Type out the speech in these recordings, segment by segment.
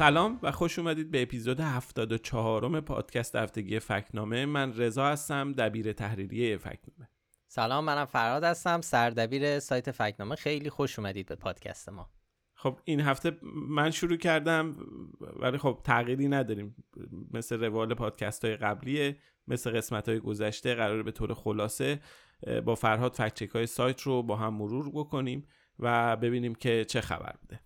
سلام و خوش اومدید به اپیزود 74 م پادکست هفتگی فکنامه. من رضا هستم دبیر تحریریه فکنامه. سلام منم فراد هستم سردبیر سایت فکنامه. خیلی خوش اومدید به پادکست ما. خب این هفته من شروع کردم ولی خب تغییری نداریم. مثل روال پادکست های قبلیه مثل قسمت های گذشته قرار به طور خلاصه با فرهاد فکچک های سایت رو با هم مرور بکنیم و ببینیم که چه خبر بوده.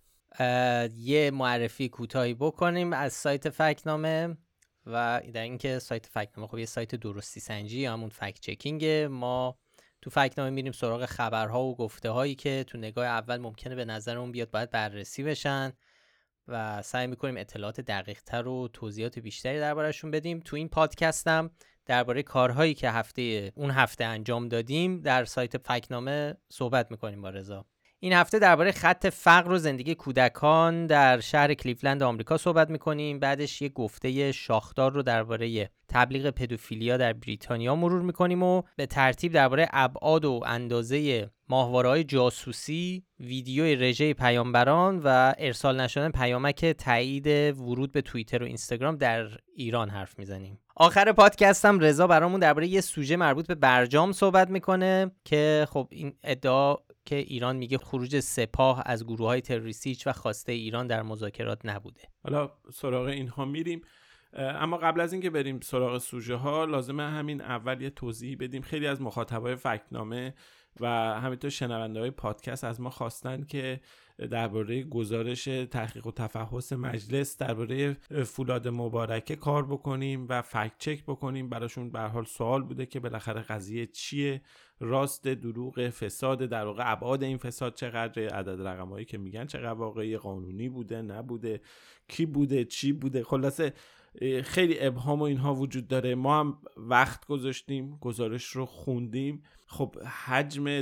یه معرفی کوتاهی بکنیم از سایت فکنامه و در اینکه سایت فکنامه خب یه سایت درستی سنجی یا همون فکت چکینگ ما تو فکنامه میریم سراغ خبرها و گفته هایی که تو نگاه اول ممکنه به نظرمون بیاد باید بررسی بشن و سعی می‌کنیم اطلاعات دقیق تر و توضیحات بیشتری دربارهشون بدیم. تو این پادکستم درباره کارهایی که هفته اون هفته انجام دادیم در سایت فکنامه صحبت می‌کنیم با رضا. این هفته درباره خط فقر و زندگی کودکان در شهر کلیفلند آمریکا صحبت می‌کنیم بعدش یه گفته شاخدار رو درباره تبلیغ پدوفیلیا در بریتانیا مرور می‌کنیم و به ترتیب درباره ابعاد و اندازه ماهواره جاسوسی، ویدیوی رژه پیامبران و ارسال نشدن پیامک تایید ورود به توییتر و اینستاگرام در ایران حرف می‌زنیم. آخر پادکستم رضا برامون درباره یه سوژه مربوط به برجام صحبت می‌کنه که خب این ادعا که ایران میگه خروج سپاه از گروه های تروریستی و خواسته ایران در مذاکرات نبوده. حالا سراغ اینها میریم. اما قبل از اینکه بریم سراغ سوژه ها لازمه همین اول یه توضیح بدیم. خیلی از مخاطبای فکنامه و همینطور شنونده های پادکست از ما خواستن که درباره گزارش تحقیق و تفحص مجلس درباره فولاد مبارکه کار بکنیم و فکت چک بکنیم. براشون به حال سوال بوده که بالاخره قضیه چیه؟ راست دروغ فساد در واقع ابعاد این فساد چقدر عدد رقمایی که میگن چقدر واقعی؟ قانونی بوده؟ نبوده؟ کی بوده؟ چی بوده؟ خلاصه خیلی ابهام و اینها وجود داره. ما هم وقت گذاشتیم گزارش رو خوندیم. خب حجم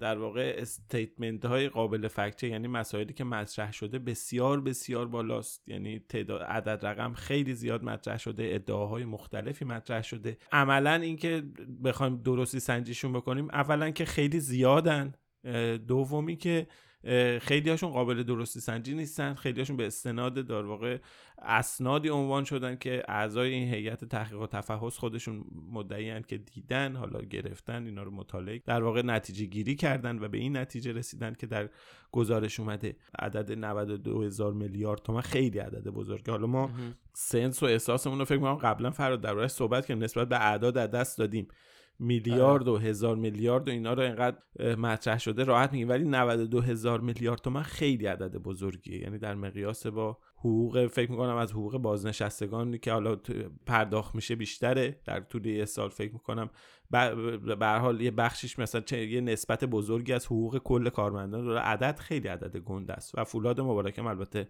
در واقع استیتمنت های قابل فکچه یعنی مسائلی که مطرح شده بسیار بسیار بالاست. یعنی تعداد عدد رقم خیلی زیاد مطرح شده ادعاهای مختلفی مطرح شده. عملا اینکه بخوایم درستی سنجیشون بکنیم اولا که خیلی زیادن. دومی که خیلی هاشون قابل درستی سنجی نیستن. خیلی هاشون به استناد در واقع اسنادی عنوان شدن که اعضای این هیئت تحقیق و تفحص خودشون مدعیان که دیدن حالا گرفتن اینا رو مطالعه در واقع نتیجه گیری کردن و به این نتیجه رسیدن که در گزارش اومده. عدد 92 هزار میلیارد تومن خیلی عدد بزرگه. حالا ما سنس و احساسمون رو فکر کنم قبلا فراد دربارش صحبت کردیم. نسبت به اعداد دست دادیم. میلیارد و هزار میلیارد و اینا رو اینقدر مطرح شده راحت میگیم. ولی 92 هزار میلیارد تومن خیلی عدد بزرگیه. یعنی در مقیاس با حقوق فکر می‌کنم از حقوق بازنشستگانی که حالا پرداخت میشه بیشتره. در طول یه سال فکر می‌کنم به حال یه بخشش مثلا یه نسبت بزرگی از حقوق کل کارمندان داره. عدد خیلی عدد گنده است و فولاد مبارکم البته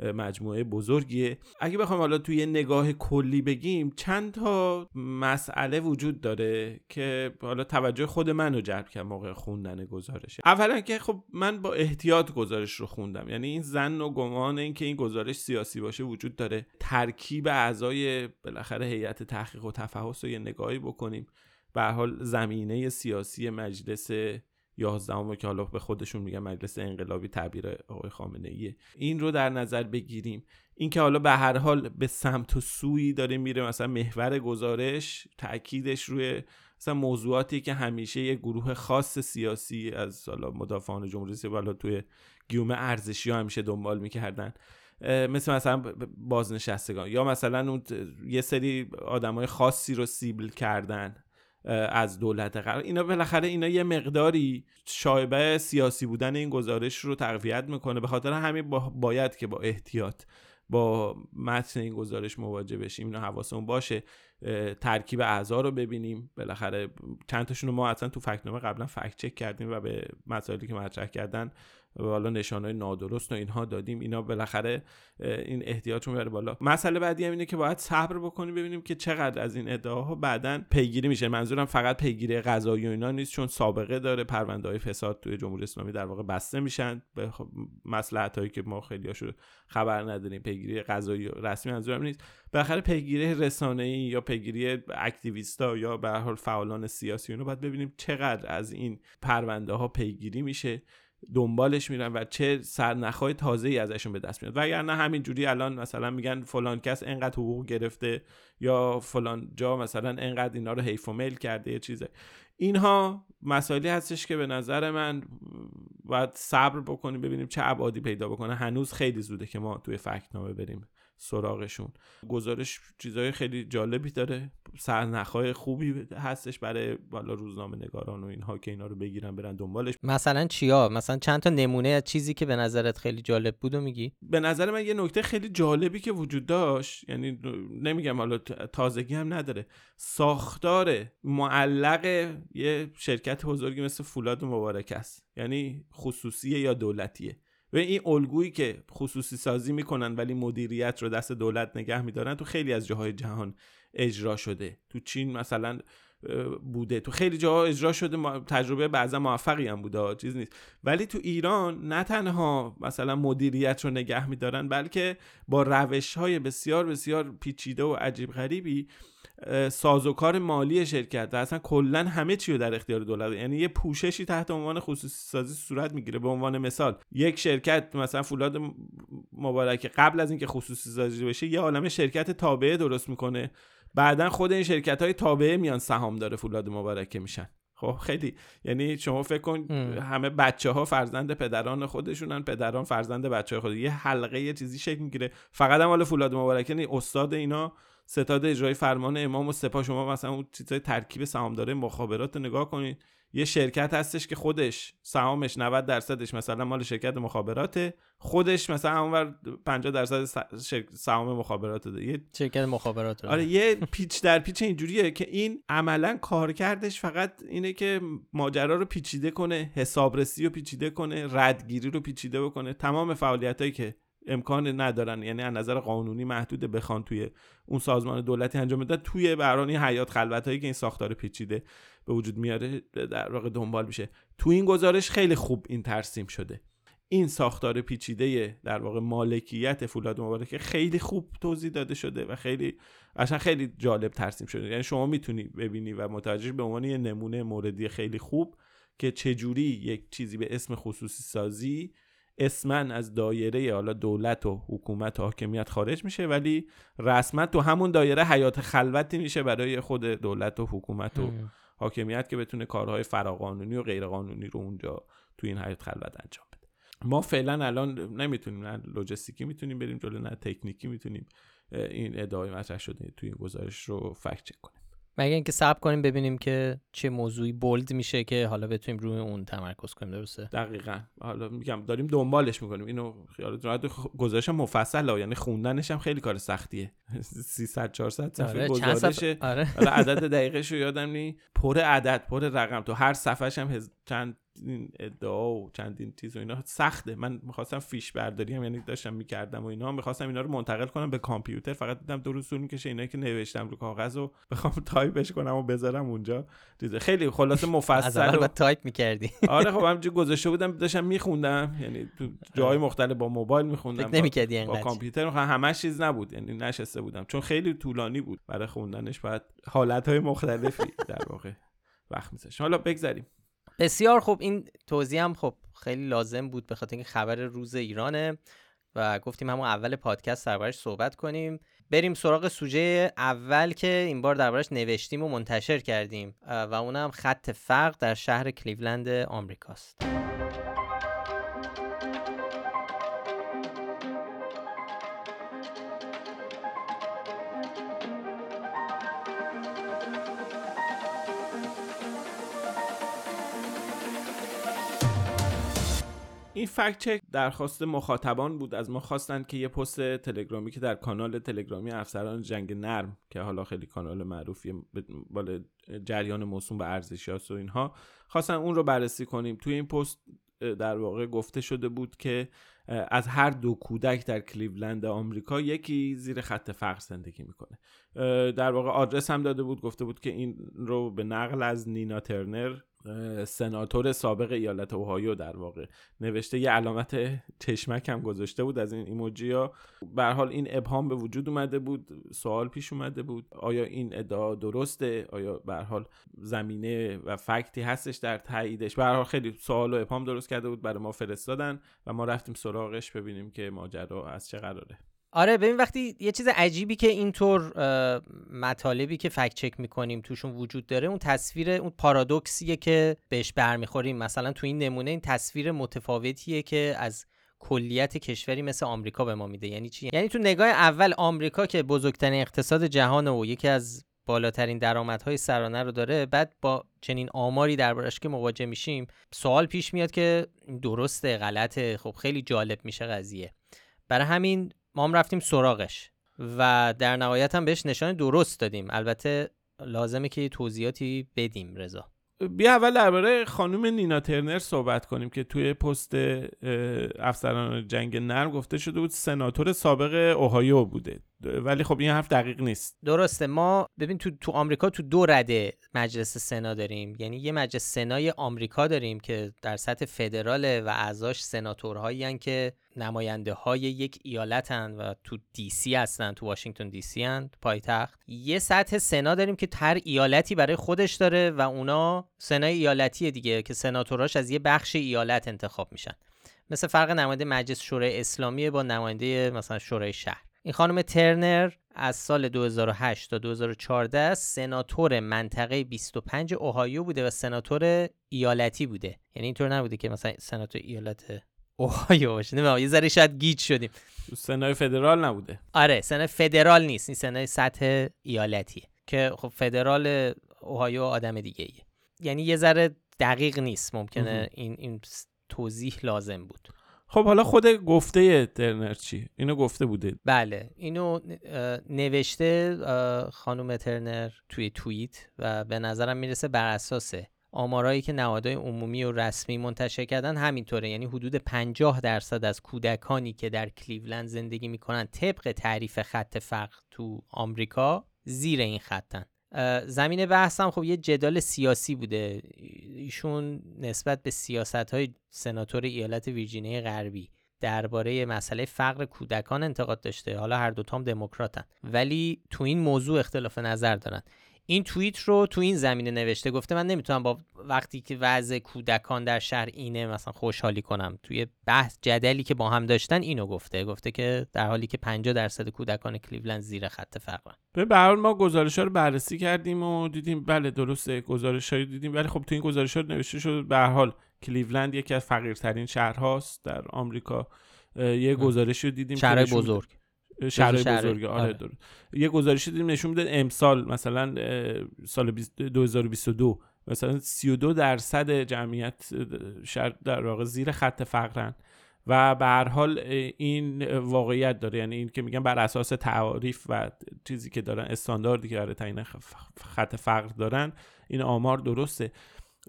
مجموعه بزرگیه. اگه بخوام حالا توی نگاه کلی بگیم چند تا مسئله وجود داره که حالا توجه خود منو جلب کرد موقع خوندن گزارش. اولا که خب من با احتیاط گزارش رو خوندم. یعنی این زن و گمان این که این گزارش سیاسی باشه وجود داره. ترکیب اعضای بالاخره هیئت تحقیق و تفحص رو یه نگاهی بکنیم. به حال زمینه سیاسی مجلس یازدهم که حالا به خودشون میگن مجلس انقلابی تعبیر آقای خامنه ایه این رو در نظر بگیریم. اینکه حالا به هر حال به سمت و سوی داره میره مثلا محور گزارش تاکیدش روی مثلا موضوعاتی که همیشه یه گروه خاص سیاسی از حالا مدافعان جمهوری اسلامی توی گیوم ارزشی ها همیشه دنبال می‌کردن. مثل مثلا بازنشستگان. یا مثلا اون یه سری آدمای خاصی رو سیبل کردن. از دولت قرار اینا بالاخره اینا یه مقداری شایبه سیاسی بودن این گزارش رو تقویت می‌کنه. به خاطر همین باید که با احتیاط با متن این گزارش مواجه بشیم اینا حواسمون باشه. ترکیب اعضا رو ببینیم. بالاخره چند تاشون رو ما اصلا تو فکنامه قبلا فکت چک کردیم و به مسائلی که مطرح کردن و حالا نشانهای نادرست و اینها دادیم. اینا بالاخره این احتیاج می‌بره بالا. مسئله بعدی هم اینه که باید صبر بکنیم ببینیم که چقدر از این ادعاها بعدا پیگیری میشه. منظورم فقط پیگیری قضایی و اینا نیست چون سابقه داره. پرونده های فساد توی جمهوری اسلامی در واقع بسته میشن. به خب مسئله هایی که ما خیلی خبر نداریم پیگیری قضایی رسمی منظورم نیست. بالاخره پیگیری رسانه‌ای یا پیگیری اکتیویستا یا به حال فعالان سیاسی اونو باید ببینیم چقدر از این پرونده ها پیگیری میشه دنبالش میرن و چه سرنخهای تازه ای ازشون به دست میاد. وگرنه همینجوری الان مثلا میگن فلان کس انقدر حقوق گرفته یا فلان جا مثلا انقدر اینا رو حیف و میل کرده یه چیزه. اینها مسائلی هستش که به نظر من باید صبر بکنیم ببینیم چه ابعادی پیدا بکنه. هنوز خیلی زوده که ما توی فکتنامه بریم. سراغشون. گزارش چیزهای خیلی جالبی داره. سرنخهای خوبی هستش برای بالا روزنامه نگاران و اینها که اینا رو بگیرن برن دنبالش. مثلا چیا؟ مثلا چند تا نمونه از چیزی که به نظرت خیلی جالب بود و میگی؟ به نظر من یه نکته خیلی جالبی که وجود داشت یعنی نمیگم حالا تازگی هم نداره. ساختار معلق یه شرکت بزرگی مثل فولاد مبارک است. یعنی خصوصیه یا دولتیه. و این الگویی که خصوصی سازی می‌کنن ولی مدیریت رو دست دولت نگه میدارن تو خیلی از جاهای جهان اجرا شده. تو چین مثلا بوده. تو خیلی جاها اجرا شده تجربه بعضا موفقی هم بوده چیز نیست. ولی تو ایران نه تنها مثلا مدیریت رو نگه میدارن بلکه با روش های بسیار بسیار پیچیده و عجیب غریبی سازوکار مالی شرکت و اصلا کلا همه چی رو در اختیار دولت. یعنی یه پوششی تحت عنوان خصوصی سازی صورت می‌گیره. به عنوان مثال یک شرکت مثلا فولاد مبارک قبل از اینکه خصوصی سازی بشه یه عالم شرکت تابعه درست می‌کنه. بعدا خود این شرکت های تابعه میان سهام داره فولاد مبارکه میشن. خب خیلی. یعنی شما فکر کن همه بچه ها فرزند پدران خودشونن پدران فرزند بچه های خود. یه حلقه یه چیزی شکل می‌گیره. فقط هم حال فولاد مبارکه استاد اینا ستاد اجرای فرمان امام و سپاه. شما مثلا اون چیزای ترکیب سهامدار مخابرات رو نگاه کنید. یه شرکت هستش که خودش سهامش 90 درصدش مثلا مال شرکت مخابراته. خودش مثلا اونور 50 درصد سهام مخابرات ده یه شرکت مخابرات آره یه پیچ در پیچ اینجوریه که این عملا کارکردش فقط اینه که ماجرا رو پیچیده کنه حسابرسی رو پیچیده کنه ردگیری رو پیچیده بکنه. تمام فعالیتایی که امکان ندارن. یعنی از نظر قانونی محدود بخوان توی اون سازمان دولتی انجام بدن. توی برانی حیات خلوت هایی که این ساختار پیچیده به وجود میاره در واقع دنبال میشه. تو این گزارش خیلی خوب این ترسیم شده. این ساختار پیچیده در واقع مالکیت فولاد مبارک خیلی خوب توضیح داده شده و خیلی اصلا خیلی جالب ترسیم شده. یعنی شما می‌تونی ببینی و متوجه به عنوان یه نمونه موردی خیلی خوب که چجوری یک چیزی به اسم خصوصی سازی اسما از دایره حالا دولت و حکومت و حاکمیت خارج میشه ولی رسما تو همون دایره حیات خلوتی میشه برای خود دولت و حکومت و حاکمیت که بتونه کارهای فراقانونی و غیرقانونی رو اونجا تو این حیات خلوت انجام بده. ما فعلا الان نمی‌تونیم نه لوجستیکی می‌تونیم بریم جلو نه تکنیکی می‌تونیم این ادعای مطرح شده توی این گزارش رو فکت چک کنیم. مگه اینکه صبر کنیم ببینیم که چه موضوعی بولد میشه که حالا بتونیم روی اون تمرکز کنیم درسته؟ دقیقا. حالا میگم داریم دنبالش می‌کنیم. اینو خیالت راحت گزارش مفصل یعنی خوندنش هم خیلی کار سختیه. 300 400 صفحه آره گزارش آره. عدد دقیقش رو یادم نی پر عدد پر رقم. تو هر صفحش هم چندین ادعا و چندین چیز و اینا سخته. من می‌خواستم فیش برداری هم یعنی داشتم می‌کردم و اینا. می‌خواستم اینا رو منتقل کنم به کامپیوتر. فقط دیدم دو روز طول می‌کشه اینا که نوشتم رو کاغذ و بخوام تایپش کنم و بذارم اونجا. دیگه خیلی خلاصه مفصل و... تایپ می‌کردی. آره خب همینجوری گذاشته بودم داشتم میخوندم. یعنی تو جای مختلف با موبایل میخوندم نمی‌کردی با, با کامپیوتر. همش چیز نبود. یعنی نشسته بودم. چون خیلی طولانی بود. برای خوندنش باید حالت های مختلفی در واقع وقت میذاشت حالا بگذریم. بسیار خوب این توضیح هم خب خیلی لازم بود به خاطر اینکه خبر روز ایرانه و گفتیم همون اول پادکست دربارش صحبت کنیم بریم سراغ سوژه اول که این بار دربارش نوشتیم و منتشر کردیم و اونم خط فرق در شهر کلیولند آمریکاست. این فکت چک درخواست مخاطبان بود. از ما خواستن که یه پست تلگرامی که در کانال تلگرامی افسران جنگ نرم که حالا خیلی کانال معروفی بالا جریان موسوم به ارزشیاس و اینها خواستن اون رو بررسی کنیم. توی این پست در واقع گفته شده بود که از هر دو کودک در کلیولند آمریکا یکی زیر خط فقر زندگی می‌کنه. در واقع آدرس هم داده بود گفته بود که این رو به نقل از نینا ترنر سناتور سابق ایالت اوهایو در واقع. نوشته یه علامت چشمک هم گذاشته بود از این ایموجی ها. به حال این ابهام به وجود اومده بود سوال پیش اومده بود. آیا این ادعا درسته؟ آیا به حال زمینه و فکتی هستش در تاییدش؟ به حال خیلی سوال و ابهام درست کرده بود برای ما فرستادن و ما رفتیم سراغش ببینیم که ماجرا از چه قراره. آره ببین وقتی یه چیز عجیبی که اینطور مطالبی که فکت چک می‌کنیم توشون وجود داره اون تصویر اون پارادوکسیه که بهش برمیخوریم. مثلا تو این نمونه این تصویر متفاوتیه که از کلیت کشوری مثل آمریکا به ما میده. یعنی چی؟ یعنی تو نگاه اول آمریکا که بزرگترین اقتصاد جهان و یکی از بالاترین درآمدهای سرانه رو داره بعد با چنین آماری دربارش که مواجه میشیم سوال پیش میاد که درسته غلطه خب خیلی جالب میشه قضیه. برای همین ما هم رفتیم سراغش و در نهایت هم بهش نشان درست دادیم. البته لازمه که توضیحاتی بدیم رضا. بیا اول درباره خانم نینا ترنر صحبت کنیم که توی پست افسران جنگ نرم گفته شده بود سناتور سابق اوهایو بوده. ولی خب این حرف دقیق نیست. درسته. ما ببین تو تو آمریکا تو دو رده مجلس سنا داریم. یعنی یه مجلس سنای آمریکا داریم که در سطح فدراله و اعضاش سناتورهایی که نماینده های یک ایالتن و تو دی سی هستن تو واشنگتن دی سی هن پایتخت. یه سطح سنا داریم که هر ایالتی برای خودش داره و اونا سنای ایالتی دیگه که سناتوراش از یه بخش ایالت انتخاب میشن. مثل فرق نماینده مجلس شورای اسلامی با نماینده مثلا شورای شهر. این خانم ترنر از سال 2008 تا 2014 سناتور منطقه 25 اوهایو بوده و سناتور ایالتی بوده. یعنی اینطور نبوده که مثلا سناتور ایالت اوهایو باشه. نمی‌دونم یه ذره شاید گیج شدیم. سنای فدرال نبوده. آره سنای فدرال نیست. این سنای سطح ایالتیه که خب فدرال اوهایو آدم دیگه ایه. یعنی یه ذره دقیق نیست. ممکنه این این توضیح لازم بود. خب حالا خود گفته ترنر چی؟ اینو گفته بوده. بله. اینو نوشته خانم ترنر توی توییت و به نظرم می‌رسه بر اساس آمارایی که نهادهای عمومی و رسمی منتشر کردن همینطوره. یعنی حدود 50 درصد از کودکانی که در کلیولند زندگی می‌کنن طبق تعریف خط فقر تو آمریکا زیر این خطن. زمین بحث هم خب یه جدال سیاسی بوده. ایشون نسبت به سیاست های سناتور ایالت ویرجینیا غربی درباره مسئله فقر کودکان انتقاد داشته. حالا هر دوتام دموکراتن. ولی تو این موضوع اختلاف نظر دارن. این توییت رو تو این زمینه نوشته گفته من نمی‌تونم با وقتی که وضع کودکان در شهر اینه مثلا خوشحالی کنم. توی بحث جدلی که با هم داشتن اینو گفته. گفته که در حالی که 50 درصد کودکان کلیولند زیر خط فقرن. به هر ما گزارش ها رو بررسی کردیم و دیدیم بله درسته گزارش رو دیدیم ولی خب تو این گزارش ها نوشته شد به هر حال کلیولند یکی از فقیرترین شهرهاست در آمریکا. یه گزارش رو دیدیم شهر بزرگ. شهر بزرگ آره, آره. یه گزارشی دیدیم نشون میده امسال مثلا سال 2022 مثلا 32 درصد جمعیت شهر در واقع زیر خط فقرن. و به هر حال این واقعیت داره. یعنی این که میگن بر اساس تعاریف و چیزی که دارن استانداردی که برای تعیین خط فقر دارن این آمار درسته.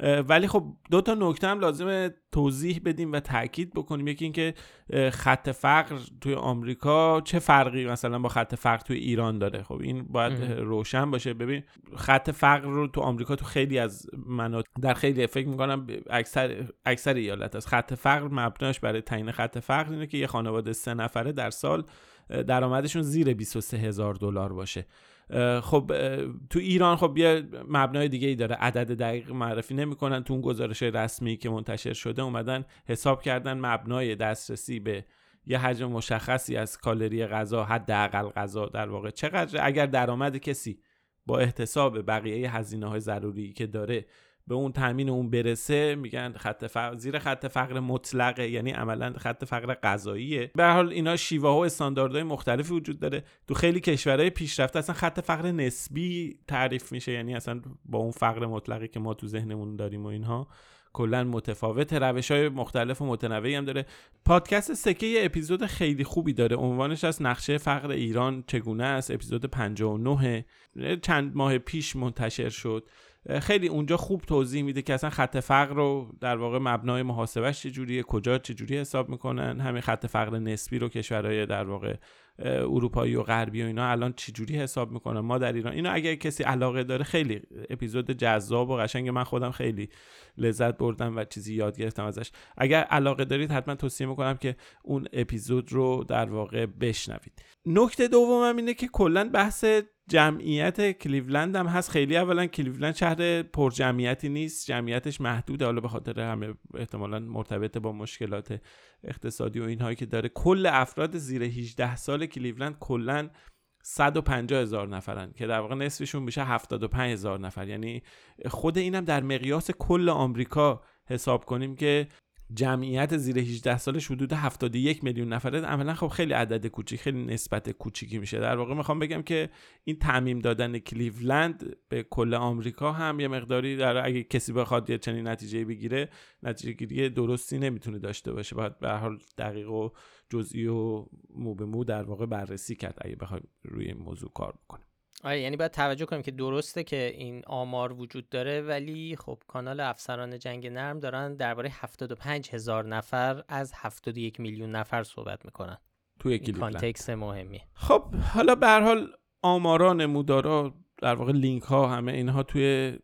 ولی خب دو تا نکته هم لازم توضیح بدیم و تاکید بکنیم. یکی اینکه خط فقر توی آمریکا چه فرقی مثلا با خط فقر توی ایران داره؟ خب این باید روشن باشه. ببین خط فقر رو تو آمریکا تو خیلی از مناطق در خیلی فکر می‌کنم اکثر اکثر ایالت است خط فقر مبناش برای تعیین خط فقر اینه که یه خانواده سه نفره در سال درآمدشون زیر 23 هزار دلار باشه. خب تو ایران خب یه مبنای دیگه ای داره. عدد دقیق معرفی نمی‌کنن. تو اون گزارش رسمی که منتشر شده اومدن حساب کردن مبنای دسترسی به یه حجم مشخصی از کالری غذا حداقل غذا در واقع. چقدر؟ اگر درآمد کسی با احتساب بقیه هزینه های ضروری که داره به اون تامین اون برسه میگن خط فقر زیر خط فقر مطلقه یعنی عملا خط فقر غذاییه به حال اینا شیوه ها و استانداردهای مختلفی وجود داره. تو خیلی کشورهای پیشرفته اصلا خط فقر نسبی تعریف میشه یعنی اصلا با اون فقر مطلقی که ما تو ذهنمون داریم و اینها کلا متفاوت روش های مختلف و متنوعی هم داره. پادکست سکه یه اپیزود خیلی خوبی داره. عنوانش از نقشه فقر ایران چگونه است؟ اپیزود 59 چند ماه پیش منتشر شد. خیلی اونجا خوب توضیح میده که اصلا خط فقر رو در واقع مبنای محاسبش چجوریه کجا چجوری حساب می‌کنن همین خط فقر نسبی رو کشورهای در واقع اروپایی و غربی و اینا الان چجوری حساب می‌کنن؟ ما در ایران اینو اگر کسی علاقه داره خیلی اپیزود جذاب و قشنگ من خودم خیلی لذت بردم و چیزی یاد گرفتم ازش. اگر علاقه دارید حتما توصیه می‌کنم که اون اپیزود رو در واقع بشنوید. نکته دومم اینه که کلا بحث جمعیت کلیولند هم هست. خیلی اولا کلیولند شهر پر جمعیتی نیست. جمعیتش محدوده. حالا به خاطر همه احتمالا مرتبط با مشکلات اقتصادی و اینهایی که داره. کل افراد زیر 18 سال کلیولند کلا 150 هزار نفرن که در واقع نصفشون میشه 75 هزار نفر. یعنی خود اینم در مقیاس کل آمریکا حساب کنیم که جمعیت زیر 18 سالش حدود 71 میلیون نفره. عملا خب خیلی عدد کوچیک خیلی نسبت کوچیکی میشه. در واقع می‌خوام بگم که این تعمیم دادن کلیولند به کل آمریکا هم یه مقداری در اگه کسی بخواد یه چنین نتیجه بگیره نتیجه گیری درستی نمی‌تونه داشته باشه. باید به حال دقیق و جزئی و مو به مو در واقع بررسی کرد اگه بخوایم روی این موضوع کار بکنیم. آره یعنی باید توجه کنیم که درسته که این آمار وجود داره ولی خب کانال افسران جنگ نرم دارن درباره 75 هزار نفر از 71 میلیون نفر صحبت می‌کنن. توی context مهمی خب حالا به هر حال آمارا نمودارا در واقع لینک ها همه اینها توی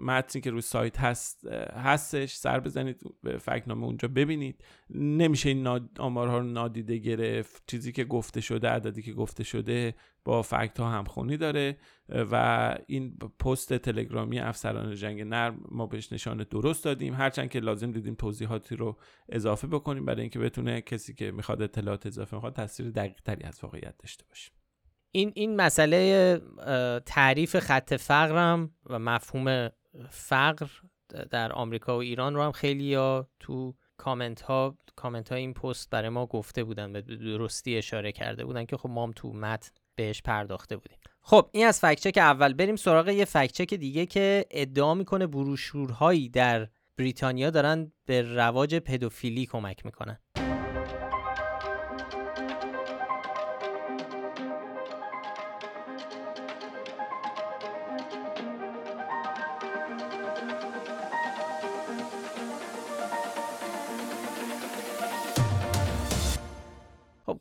متنی که روی سایت هست هستش. سر بزنید به فکنامه اونجا ببینید. نمیشه این آمارها رو نادیده گرفت. چیزی که گفته شده عددی که گفته شده با فکت ها همخونی داره. و این پست تلگرامی افسران جنگ نرم ما بهش نشان درست دادیم. هرچند که لازم دیدیم توضیحاتی رو اضافه بکنیم برای اینکه بتونه کسی که می‌خواد اطلاعات اضافه می‌خواد تصویر دقیق تری از واقعیت داشته باشه. این این مسئله تعریف خط فقرم و مفهوم فقر در آمریکا و ایران رو هم خیلی یا تو کامنت ها کامنت ها این پست برای ما گفته بودن به درستی اشاره کرده بودن که خب ما هم تو متن بهش پرداخته بودیم. خب این از فکچک اول. بریم سراغ یه فکچک دیگه که ادعا می‌کنه بروشورهایی در بریتانیا دارن به رواج پدوفیلی کمک می‌کنن.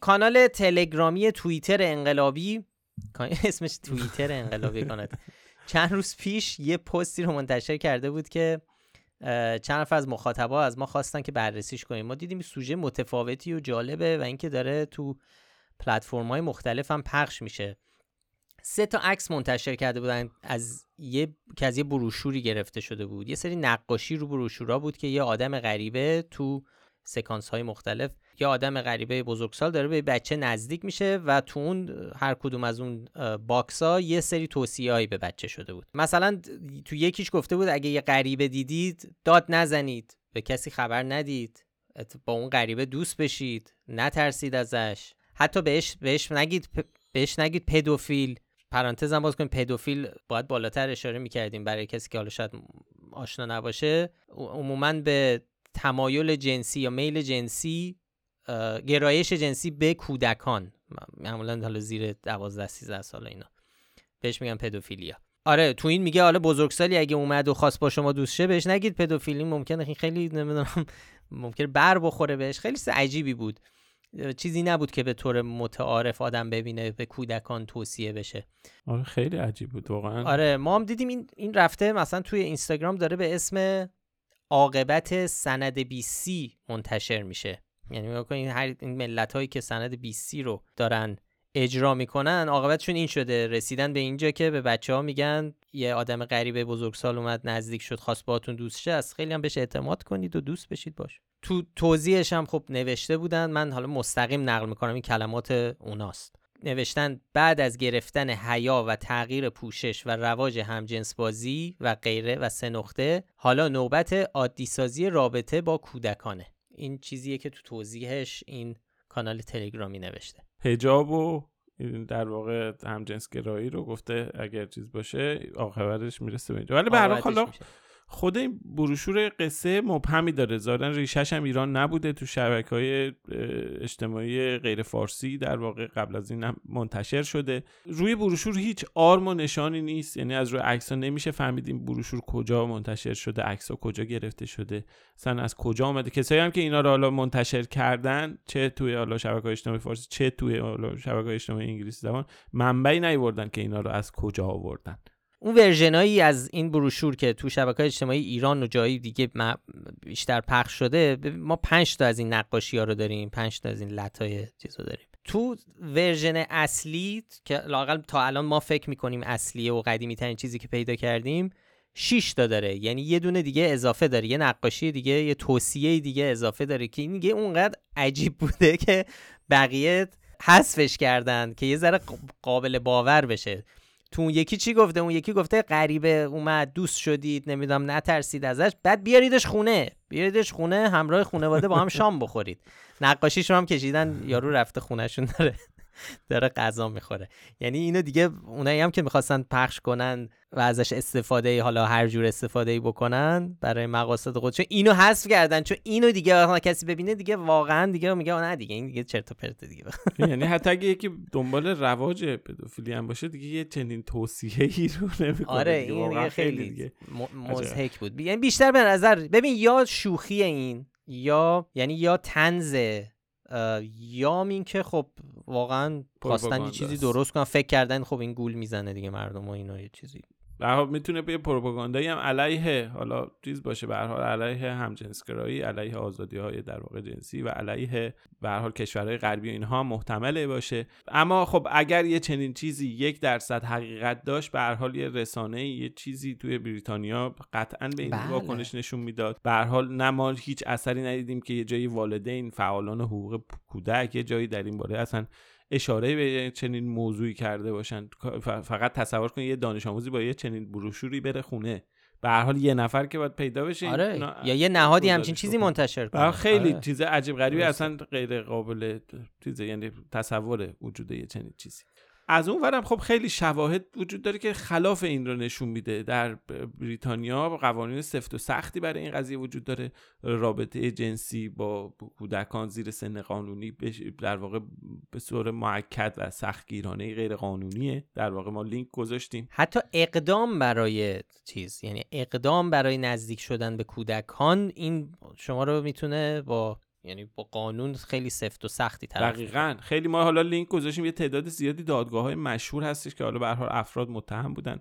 کانال تلگرامی توییتر انقلابی. اسمش توییتر انقلابی کانال. چند روز پیش یه پستی رو منتشر کرده بود که چند نفر از مخاطبا از ما خواستن که بررسیش کنیم. ما دیدیم سوژه متفاوتی و جالبه و اینکه داره تو پلتفرم های مختلف هم پخش میشه. سه تا عکس منتشر کرده بودن. از یه که از یه بروشوری گرفته شده بود. یه سری نقاشی رو بروشورا بود که یه آدم غریبه تو سکانس های مختلف یه آدم غریبه بزرگسال داره به بچه نزدیک میشه و تو اون هر کدوم از اون box ها یه سری توصیه به بچه شده بود. مثلا تو یکیش گفته بود اگه یه غریبه دیدید داد نزنید به کسی خبر ندید با اون غریبه دوست بشید نترسید ازش. حتی بهش بهش نگید بهش نگید پدوفیل. پرانتز باز کنیم پدوفیل باید بالاتر اشاره می‌کردیم برای کسی که حالا شاید آشنا نباشه. عموما به تمایل جنسی یا میل جنسی گرایش جنسی به کودکان. معمولا حالا زیر 12 13 سال اینا. بهش میگن پدوفیلیا. آره تو این میگه حالا بزرگسالی اگه اومد و خواست با شما دوست شه بهش نگید پدوفیلی ممکنه خیلی نمی‌دونم ممکن بر بخوره بهش. خیلی عجیبی بود. چیزی نبود که به طور متعارف آدم ببینه به کودکان توصیه بشه. آره خیلی عجیب بود واقعا. آره ما هم دیدیم این این رفته مثلا توی اینستاگرام داره به اسم عاقبت سند بی سی منتشر میشه. یعنی این هر این ملت هایی که سند بی سی رو دارن اجرا می‌کنن عاقبتشون این شده. رسیدن به اینجا که به بچه ها میگن یه آدم غریب بزرگسال اومد نزدیک شد خواست باهاتون دوست شه از خیلی هم بهش اعتماد کنید و دوست بشید باش. تو توضیحش هم خب نوشته بودن. من حالا مستقیم نقل می‌کنم این کلمات اوناست. نوشتن بعد از گرفتن حیا و تغییر پوشش و رواج همجنس بازی و غیره و سه نقطه حالا نوبت عادی سازی رابطه با کودکانه. این چیزیه که تو توضیحش این کانال تلگرامی نوشته. هجاب و در واقع همجنس گرایی رو گفته اگر چیز باشه عاقبتش می‌رسه به اینجا. ولی به حالا خود این بروشور قصه مبهمی داره. ظاهرا ریشش هم ایران نبوده. تو شبکه های اجتماعی غیر فارسی در واقع قبل از این منتشر شده. روی بروشور هیچ آرم و نشانی نیست. یعنی از روی عکس ها نمیشه فهمید این بروشور کجا منتشر شده عکس ها کجا گرفته شده. مثلا از کجا آمده؟ کسایی هم که اینا رو حالا منتشر کردن چه توی حالا شبکه اجتماعی فارسی چه توی حالا شبکه اجتماعی انگلیسی زبان منبعی نیوردن که اینا رو از کجا آوردن. اون ورژنایی از این بروشور که تو شبکه اجتماعی ایران و جایی دیگه بیشتر پخش شده ما پنج تا از این نقاشی ها رو داریم پنج تا از این لطای چیز رو داریم. تو ورژن اصلی که لاقل تا الان ما فکر می‌کنیم اصلیه و قدیمی ترین چیزی که پیدا کردیم 6 تا داره. یعنی یه دونه دیگه اضافه داره یه نقاشی دیگه یه توصیه دیگه اضافه داره که این دیگه اونقدر عجیب بوده که بقیه حذفش کردن که یه ذره قابل باور بشه. تو اون یکی چی گفته؟ اون یکی گفته غریبه اومد دوست شدید نمی‌دونم نترسید ازش. بعد بیاریدش خونه. بیاریدش خونه همراه خانواده با هم شام بخورید. نقاشیشون هم کشیدن یارو رفته خونهشون داره. داره غذا می‌خوره. یعنی اینو دیگه اونایی هم که می‌خواستن پخش کنن و ازش استفاده ای حالا هر جور استفاده ای بکنن برای مقاصد خودشون اینو حذف کردن چون اینو دیگه کسی ببینه دیگه واقعا دیگه میگه نه دیگه این دیگه چرت و پرت دیگه. یعنی حتی اگه یکی دنبال رواج پدوفیلی هم باشه دیگه یه چنین توصیه ای رو نمی‌کنه آره این دیگه خیلی دیگه مزهک بود. یعنی بیشتر به نظر ببین یا شوخی این یا یعنی یا تنز یا این که خب واقعا خواستن یه چیزی درست کنن. فکر کردن خب این گول می‌زنه دیگه مردم و اینا یه چیزی. به می‌تونه به پروپاگاندایی هم علیه حالا چیز باشه به حال علیه همجنسگرایی علیه آزادی های در واقع جنسی و علیه به حال کشورهای غربی و اینها محتمله باشه اما خب اگر یه چنین چیزی یک درصد حقیقت داشت به هر حال یه رسانه یه چیزی توی بریتانیا قطعا به این بله. واکنش نشون می‌داد به هر حال نه ما هیچ اثری ندیدیم که یه جایی والدین فعالان حقوق کودک یه جایی در این باره اصلا اشاره به چنین موضوعی کرده باشن. فقط تصور کنید یه دانش آموزی با یه چنین بروشوری بره خونه. به هر حال یه نفر که باید پیدا بشه آره. یا یه نهادی همچین چیزی منتشر کنه. خیلی آره. چیز عجیب غریبی اصلا غیر قابل چیزه یعنی تصور وجود یه چنین چیزی. از اون ورم خب خیلی شواهد وجود داره که خلاف این رو نشون میده در بریتانیا. قوانین سفت و سختی برای این قضیه وجود داره. رابطه جنسی با کودکان زیر سن قانونی در واقع به صور معکد و سختگیرانه غیر قانونیه. در واقع ما لینک گذاشتیم. حتی اقدام برای چیز یعنی اقدام برای نزدیک شدن به کودکان این شما رو می‌تونه با یعنی با قانون خیلی سفت و سختی طرف دقیقا. خیلی ما حالا لینک گذاشتیم یه تعداد زیادی دادگاه های مشهور هستش که حالا به حال افراد متهم بودن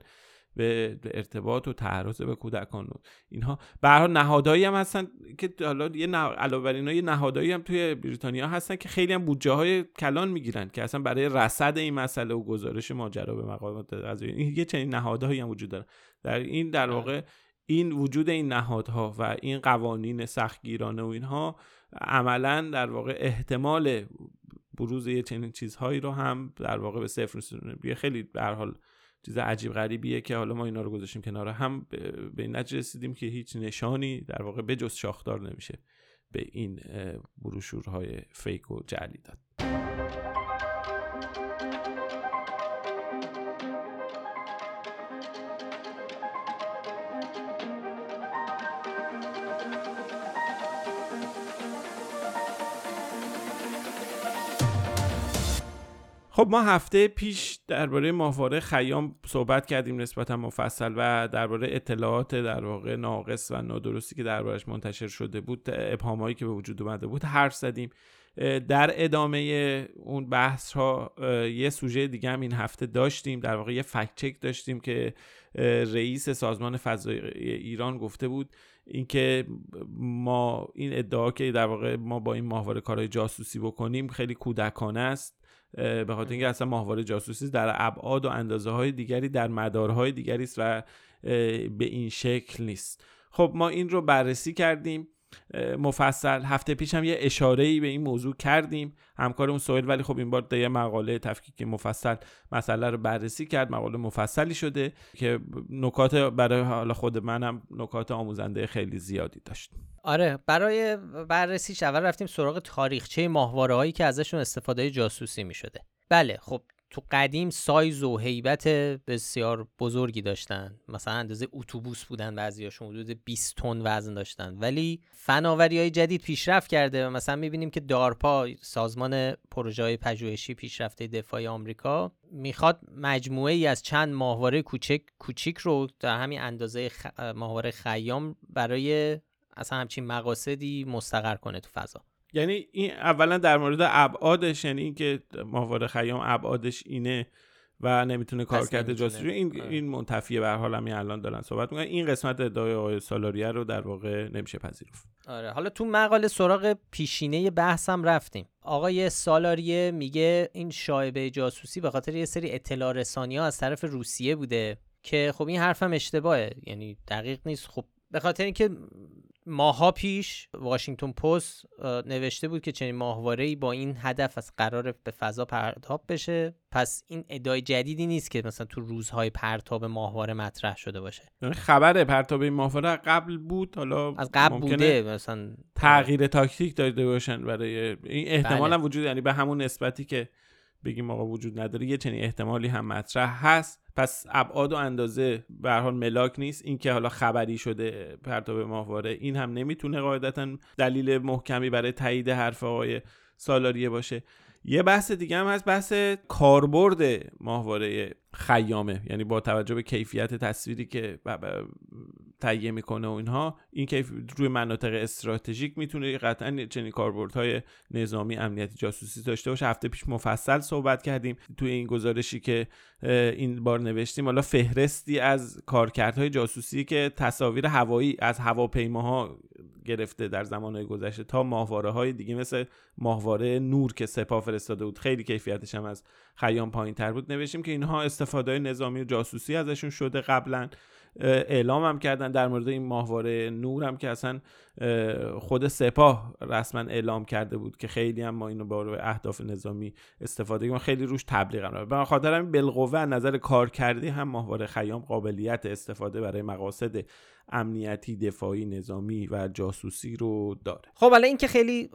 به ارتباط و تعرض به کودکان و اینها. به هر حال نهادهایی هم هستن که حالا یه علاوه بر اینا یه نهادهایی هم توی بریتانیا هستن که خیلی هم بودجه های کلان می‌گیرن که اصلا برای رصد این مسئله و گزارش ماجرا به مقامات قضایی این یه چنین نهادهایی هم وجود داره. در این در. واقع این وجود این نهادها و این قوانین سختگیرانه و اینها عملا در واقع احتمال بروز یه چنین چیزهایی رو هم در واقع به صفر رسونه خیلی به حال چیز عجیب غریبیه که حالا ما اینا رو گذاشتیم کنار هم به این نتیجه رسیدیم که هیچ نشانی در واقع بجز شاخدار نمیشه به این بروشورهای فیک و جعلی داد. خب ما هفته پیش درباره ماهواره خیام صحبت کردیم نسبتا مفصل و درباره اطلاعات در واقع ناقص و نادرستی که دربارش منتشر شده بود ابهامایی که به وجود اومده بود حرف زدیم. در ادامه اون بحث ها یه سوژه دیگه هم این هفته داشتیم. در واقع یه فکت چک داشتیم که رئیس سازمان فضای ایران گفته بود اینکه ما این ادعا که در واقع ما با این ماهواره کارهای جاسوسی بکنیم خیلی کودکانه است. به خاطر اینکه اصلا ماهواره جاسوسی در ابعاد و اندازه های دیگری در مدارهای دیگری است و به این شکل نیست. خب ما این رو بررسی کردیم. مفصل. هفته پیش هم یه اشاره ای به این موضوع کردیم. همکارمون سوئیل ولی خب این بار یه مقاله تفکیک مفصل مسئله رو بررسی کرد. مقاله مفصلی شده که نکات برای حالا خود منم نکات آموزنده خیلی زیادی داشت. آره برای بررسیش اول رفتیم سراغ تاریخچه ماهواره هایی که ازشون استفاده جاسوسی می شده بله خب تو قدیم سایز و هیبت بسیار بزرگی داشتن. مثلا اندازه اتوبوس بودن بعضیاشون حدود 20 تن وزن داشتن. ولی فناوری های جدید پیشرفت کرده و مثلا می‌بینیم که دارپا سازمان پروژه های پژوهشی پیشرفته دفاعی آمریکا می‌خواد مجموعه ای از چند ماهواره کوچک کوچیک رو در همین اندازه خ... ماهواره خیام برای اصلا همچین مقاصدی مستقر کنه تو فضا. یعنی این اولا در مورد ابعادش یعنی اینکه ماهواره خیام ابعادش اینه و نمی‌تونه کار کرده جاسوسی این آره. این منتفیه به حال همین الان دارن صحبت می‌کنن. این قسمت ادعای آقای سالاریه رو در واقع نمیشه پذیرفت. آره. حالا تو مقاله سراغ پیشینه بحثم رفتیم. آقای سالاریه میگه این شایبه جاسوسی به خاطر یه سری اطلاع رسانی ها از طرف روسیه بوده که خب این حرفم اشتباهه. یعنی دقیق نیست. خب به خاطر اینکه ماها پیش واشنگتن پست نوشته بود که چنین ماهواره با این هدف از قرار به فضا پرتاب بشه. پس این ادعای جدیدی نیست که مثلا تو روزهای پرتاب ماهواره مطرح شده باشه. یعنی خبر پرتاب این ماهواره قبل بود حالا از قبل بوده مثلا تغییر تاکتیک داده باشن برای این احتمال بله. وجود یعنی به همون نسبتی که بگیم آقا وجود نداره یه چنین احتمالی هم مطرح هست. پس ابعاد و اندازه به حال ملاک نیست. اینکه حالا خبری شده پرتاب ماهواره این هم نمی‌تونه قاعدتا دلیل محکمی برای تایید حرف آقای سالاریه باشه. یه بحث دیگه هم هست بحث کاربرد ماهواره خیامه. یعنی با توجه به کیفیت تصویری که تهیه می‌کنه و اینها این کیف روی مناطق استراتژیک می‌تونه قطعا چنین کاربردهای نظامی امنیتی جاسوسی داشته باشه. هفته پیش مفصل صحبت کردیم توی این گزارشی که این بار نوشتیم. حالا فهرستی از کارکردهای جاسوسی که تصاویر هوایی از هواپیماها گرفته در زمان گذشته تا ماهواره های دیگه مثل ماهواره نور که سپاه فرستاده بود. خیلی کیفیتش هم از خیام پایین تر بود. نوشتیم که اینها استفاده نظامی و جاسوسی ازشون شده قبلا. اعلام هم کردن. در مورد این ماهواره نور هم که اصلا خود سپاه رسما اعلام کرده بود که خیلی هم ما اینو با اهداف نظامی استفاده کنیم. خیلی روش تبلیغ هم به خاطر همین بالقوه نظر کار کردی هم ماهواره خیام قابلیت استفاده برای مقاصد امنیتی دفاعی نظامی و جاسوسی رو داره. خب حالا این که خیلی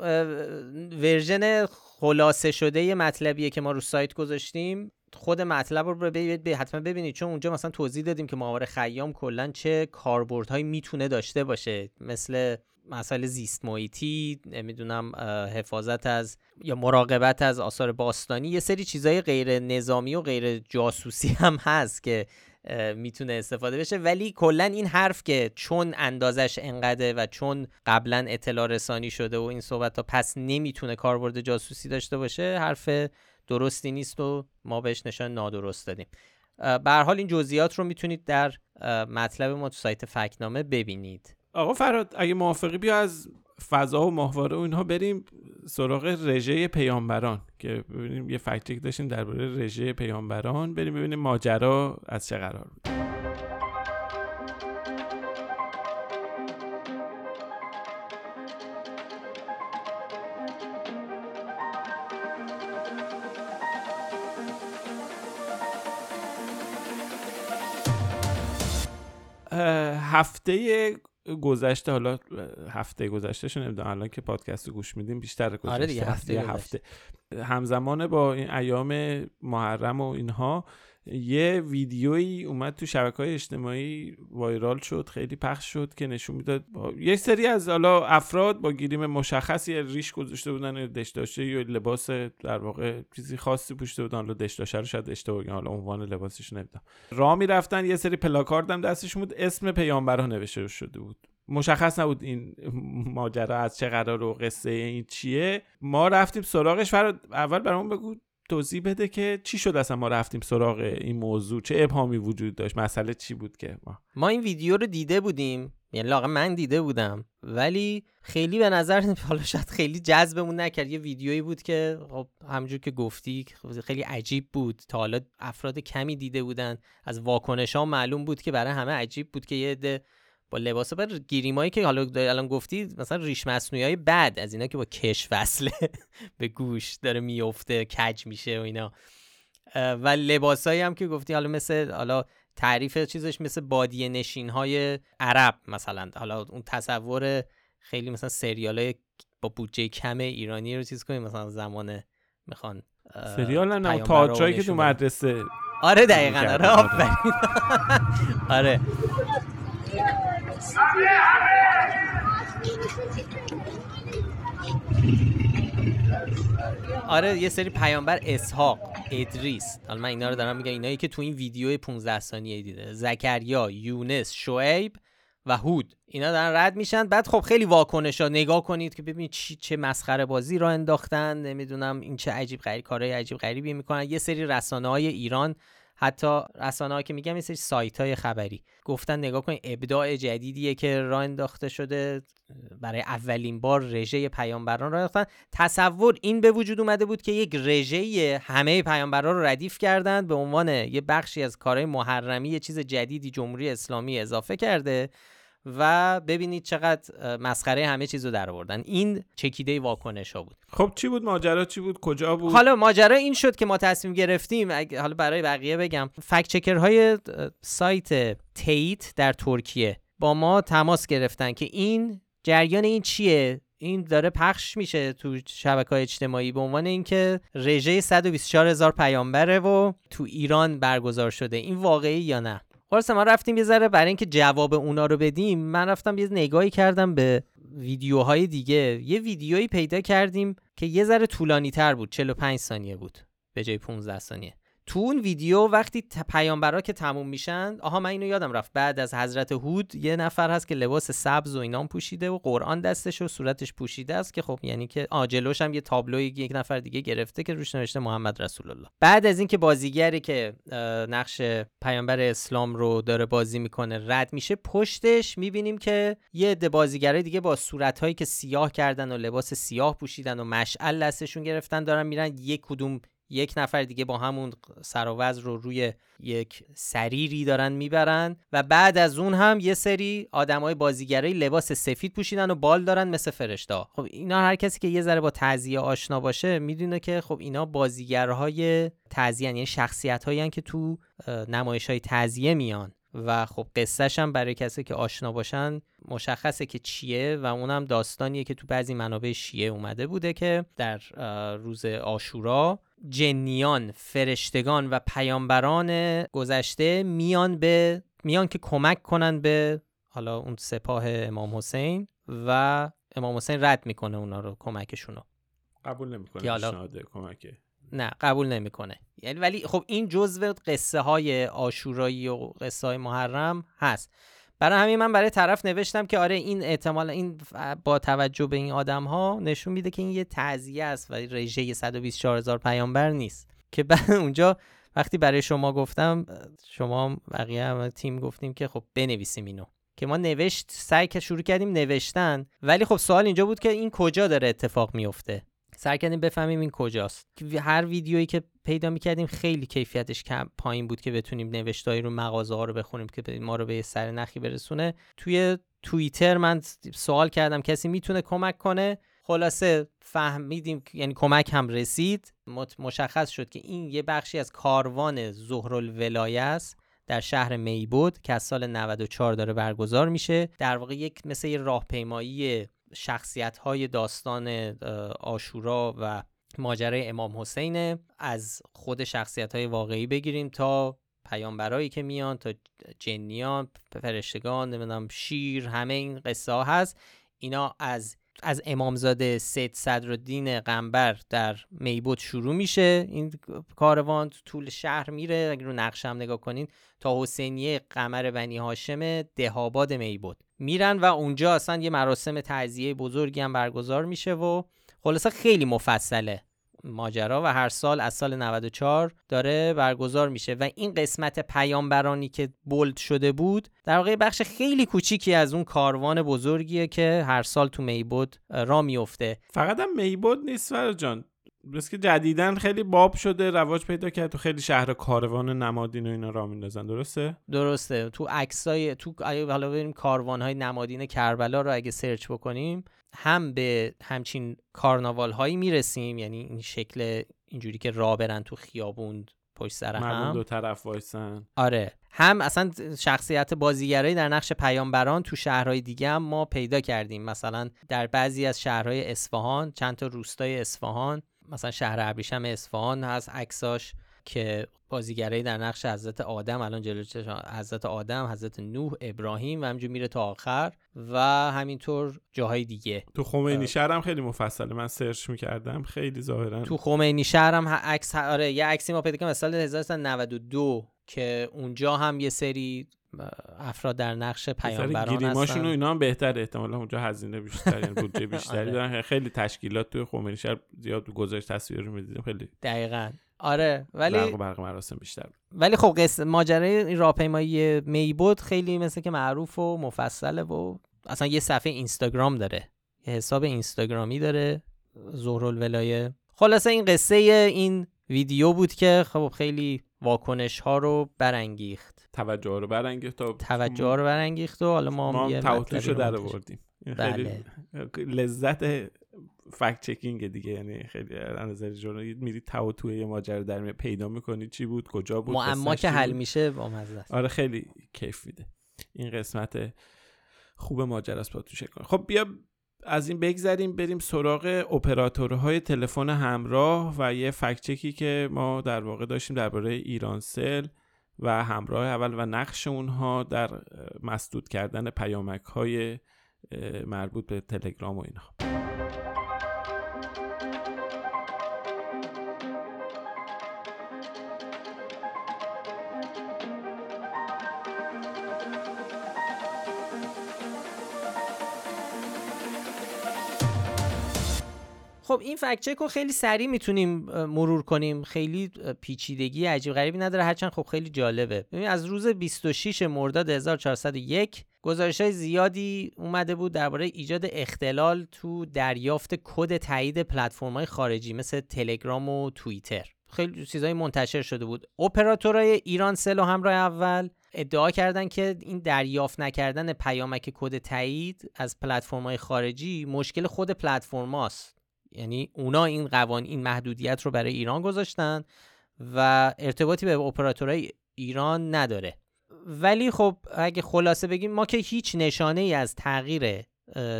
ورژن خلاصه شده یه مطلبیه که ما رو سایت گذاشتیم. خود مطلب رو ببینید حتما ببینید. چون اونجا مثلا توضیح دادیم که ماهواره خیام کلا چه کاربردهایی می‌تونه داشته باشه. مثل مسائل زیست محیطی نمی‌دونم حفاظت از یا مراقبت از آثار باستانی. یه سری چیزای غیر نظامی و غیر جاسوسی هم هست که می‌تونه استفاده بشه. ولی کلا این حرف که چون اندازش انقدره و چون قبلا اطلاع رسانی شده و این صحبت تا پس نمی‌تونه کاربرد جاسوسی داشته باشه حرف درستی نیست و ما بهش نشان نادرست دادیم. به حال این جزئیات رو می‌تونید در مطلب ما تو سایت فکنامه ببینید. آقا فراد اگه موافقی بیا از فضا و ماهواره و اینها بریم سراغ رژه پیامبران که ببینیم یه فکتیک داشتیم درباره رژه پیامبران. بریم ببینیم ماجرا از چه قرار بود. هفته گذشته حالا هفته گذشته شو نمی‌دونم الان که پادکست رو گوش میدیم بیشتر گذشته آره دیگه هفته, هفته. همزمان با این ایام محرم و اینها یه ویدیویی اومد تو شبکه های اجتماعی وایرال شد خیلی پخش شد که نشون می‌داد یک سری از حالا افراد با گیریم مشخصی ریش گذاشته بودن دشداشه یا لباس در واقع چیزی خاصی پوشته بودن. حالا دشداشه رو شاید اشتباه حالا عنوان لباسش نمی‌دونم. راه می‌رفتن یه سری پلاکارد هم دستش بود اسم پیامبران نوشته شده بود. مشخص نبود این ماجرا از چه قرار و قصه این چیه. ما رفتیم سراغش. فراد اول برامون بگو توضیح بده که چی شد اصلا ما رفتیم سراغ این موضوع؟ چه ابهامی وجود داشت؟ مسئله چی بود که ما؟ ما این ویدیو رو دیده بودیم. یعنی لاغه من دیده بودم. ولی خیلی به نظر حالا شاید خیلی جذبمون نکرد. یه ویدیویی بود که خب همجور که گفتی خیلی عجیب بود. تا حالا افراد کمی دیده بودن. از واکنش ها معلوم بود که برای همه عجیب بود که یه با لباس بر گیریمایی که حالا الان گفتی مثلا ریش مصنوعی های بد از اینا که با کش وصله به گوش داره میفته کج میشه و اینا. و لباسایی هم که گفتی حالا مثل حالا تعریف چیزش مثل بادیه نشین های عرب مثلا. حالا اون تصور خیلی مثلا سریال های با بودجه کم ایرانی رو چیز کنیم مثلا زمان می‌خوان سریال نه تاجایی که تو مدرسه آره دقیقا. آره آفرین. آره. آره یه سری پیامبر اسحاق ادریس. حالا من اینا رو دارم میگم اینایی که تو این ویدیو 15 ثانیه دیده. زکریا یونس شعیب و هود. اینا دارن رد میشن. بعد خب خیلی واکنش نگاه کنید که ببینید چی چه مسخره بازی را انداختن. نمی‌دونم این چه عجیب غریب کارهای عجیب غریبی می‌کنن. یه سری رسانه های ایران حتی رسانه که میگم سری سایت های خبری گفتن نگاه کنید ابداع جدیدیه که راه انداخته شده برای اولین بار رژه پیامبران راه انداختن. تصور این به وجود اومده بود که یک رژه همه پیامبران رو ردیف کردند به عنوان یه بخشی از کارهای محرمی یه چیز جدیدی جمهوری اسلامی اضافه کرده. و ببینید چقدر مسخره همه چیزو در آوردن. این چکیده واکنش ها بود. خب چی بود؟ ماجرا چی بود؟ کجا بود؟ حالا ماجرا این شد که ما تصمیم گرفتیم حالا برای بقیه بگم فکت چکر های سایت تیت در ترکیه با ما تماس گرفتن که این جریان این چیه؟ این داره پخش میشه تو شبکه های اجتماعی به عنوان اینکه رژه 124 هزار پیامبره و تو ایران برگزار شده. این واقعی یا نه؟ خلاص ما رفتیم یه ذره برای اینکه جواب اونا رو بدیم من رفتم یه نگاهی کردم به ویدیوهای دیگه. یه ویدیویی پیدا کردیم که یه ذره طولانی تر بود 45 ثانیه بود به جای 15 ثانیه. تو اون ویدیو وقتی پیامبرا که تموم میشن آها من اینو یادم رفت بعد از حضرت هود یه نفر هست که لباس سبز و اینام پوشیده و قرآن دستش و صورتش پوشیده است که خب یعنی که آجلوش هم یه تابلوی یک نفر دیگه گرفته که روش نوشته محمد رسول الله. بعد از اینکه بازیگری که نقش پیامبر اسلام رو داره بازی می‌کنه رد میشه پشتش می‌بینیم که یه عده بازیگرای دیگه با صورتهایی که سیاه کردن و لباس سیاه پوشیدن و مشعل دستشون گرفتن دارن میرن یک کدوم یک نفر دیگه با همون سراوز رو روی یک سریری دارن می‌برن و بعد از اون هم یه سری آدمای بازیگرای لباس سفید پوشیدن و بال دارن مثل فرشتا. خب اینا هر کسی که یه ذره با تعزیه آشنا باشه می‌دونه که خب اینا بازیگرهای تعزیه یعنی شخصیت هایی که تو نمایش های میان و خب قصهش هم برای کسی که آشنا باشن مشخصه که چیه و اونم داستانیه که تو بعضی منابع شیعه اومده بوده که در روز آشورا جنیان فرشتگان و پیامبران گذشته میان به میان که کمک کنن به حالا اون سپاه امام حسین و امام حسین رد می‌کنه اونا رو کمکشون رو قبول نمی‌کنه حالا... کمکه. نه قبول نمی‌کنه. یعنی ولی خب این جزو قصه های آشورایی و قصه های محرم هست. برای همین من برای طرف نوشتم که آره این احتمال این با توجه به این آدم ها نشون میده که این یه تعذیه است و رژه 124 هزار پیامبر نیست. که بعد اونجا وقتی برای شما گفتم شما بقیه هم تیم گفتیم که خب بنویسیم اینو. که ما نوشت سعی که شروع کردیم نوشتن. ولی خب سوال اینجا بود که این کجا داره اتفاق میفته؟ سعی کردیم بفهمیم این کجاست. هر ویدیویی که پیدا می‌کردیم. خیلی کیفیتش کم پایین بود که بتونیم نوشتهایی رو مغازه ها رو بخونیم که ما رو به سر نخی برسونه. توی توییتر من سوال کردم کسی می‌تونه کمک کنه؟ خلاصه فهمیدیم یعنی کمک هم رسید. مشخص شد که این یه بخشی از کاروان ولایه است در شهر میبود که از سال 94 داره برگزار میشه. در واقع یک مثل یه راهپیمایی شخصیت های داستان آشورا و ماجرای امام حسین از خود شخصیت های واقعی بگیریم تا پیامبرایی که میان تا جنیان فرشتگان نمی‌دونم شیر همه این قصه ها هست. اینا از از امامزاده سید صدرالدین قنبر در میبود شروع میشه. این کاروان طول شهر میره. اگر رو نقشه هم نگاه کنین تا حسینیه قمر بنی هاشم دهاباد میبود میرن و اونجا اصلا یه مراسم تعزیه بزرگی هم برگزار میشه و خلاصه خیلی مفصله. ماجرا و هر سال از سال 94 داره برگزار میشه و این قسمت پیامبرانی که بولد شده بود در واقع بخش خیلی کوچیکی از اون کاروان بزرگیه که هر سال تو میبود را میفته. فقط هم میبود نیست جان. بس که جدیدن خیلی باب شده رواج پیدا کرد تو خیلی شهر کاروان نمادین و اینا را میندازن. درسته؟ درسته. تو عکسای تو حالا ببینیم کاروان های نمادین کربلا رو اگه سرچ بکنیم هم به همچین کارناوال هایی می‌رسیم یعنی این شکل اینجوری که را برن تو خیابون پشت سر هم. دو طرف وایسن. آره. هم اصلا شخصیت بازیگرایی در نقش پیامبران تو شهرهای دیگه هم ما پیدا کردیم. مثلا در بعضی از شهرهای اصفهان چند تا روستای اصفهان مثلا شهر ابریشم اصفهان هست عکساش که بازیگرایی در نقش حضرت آدم الان جلو حضرت آدم حضرت نوح ابراهیم و همینجور میره تا آخر و همینطور جاهای دیگه. تو خمینی شهر هم خیلی مفصله. من سرچ می‌کردم خیلی ظاهرا تو خمینی شهر هم عکس آره یه عکسی ما پیدا کردیم سال 1992 که اونجا هم یه سری افراد در نقش پیامبران هستن و اینا هم بهتره. احتمالا اونجا هزینه بیشتر یعنی بودجه بیشتری آره. دارن. خیلی تشکیلات توی خمینی شهر زیاد گزارش تصویر رو می‌دیدیم. خیلی دقیقاً. آره ولی برق مراسم بیشتر. ولی خب قصه ماجرای این راهپیمایی میبود خیلی مثل که معروف و مفصله و اصلا یه صفحه اینستاگرام داره یه حساب اینستاگرامی داره زهرال ولایه خلاصه این قصه این ویدیو بود که خب خیلی واکنش ها رو برانگیخت. توجه رو برانگیخت و توجه رو برانگیخت و حالا ما, ما هم رو در آوردیم. بله. لذت فکت چکینگ دیگه یعنی خیلی از نظر ژورنالیسم میری تو توی یه ماجرا در پیدا می‌کنی چی بود کجا بود معما که حل میشه با است. آره خیلی کیف میده. این قسمت خوب ماجرا است با تو کنی خب بیا از این بگذریم بریم سراغ اپراتورهای تلفن همراه و یه فکت چکی که ما در واقع داشتیم درباره ایرانسل و همراه اول و نقش اونها در مسدود کردن پیامک های مربوط به تلگرام و اینها. این فکت چک رو خیلی سریع می‌تونیم مرور کنیم. خیلی پیچیدگی عجیب غریبی نداره. هرچند خب خیلی جالبه. ببین از روز 26 مرداد 1401 گزارش های زیادی اومده بود درباره ایجاد اختلال تو دریافت کد تایید پلتفرم های خارجی مثل تلگرام و توییتر. خیلی چیزای منتشر شده بود. اپراتورهای ایران سل و همراه اول ادعا کردن که این دریافت نکردن پیامک کد تایید از پلتفرم های خارجی مشکل خود پلتفرم یعنی اونا این قوانین این محدودیت رو برای ایران گذاشتن و ارتباطی به اپراتورهای ایران نداره. ولی خب اگه خلاصه بگیم ما که هیچ نشانه ای از تغییر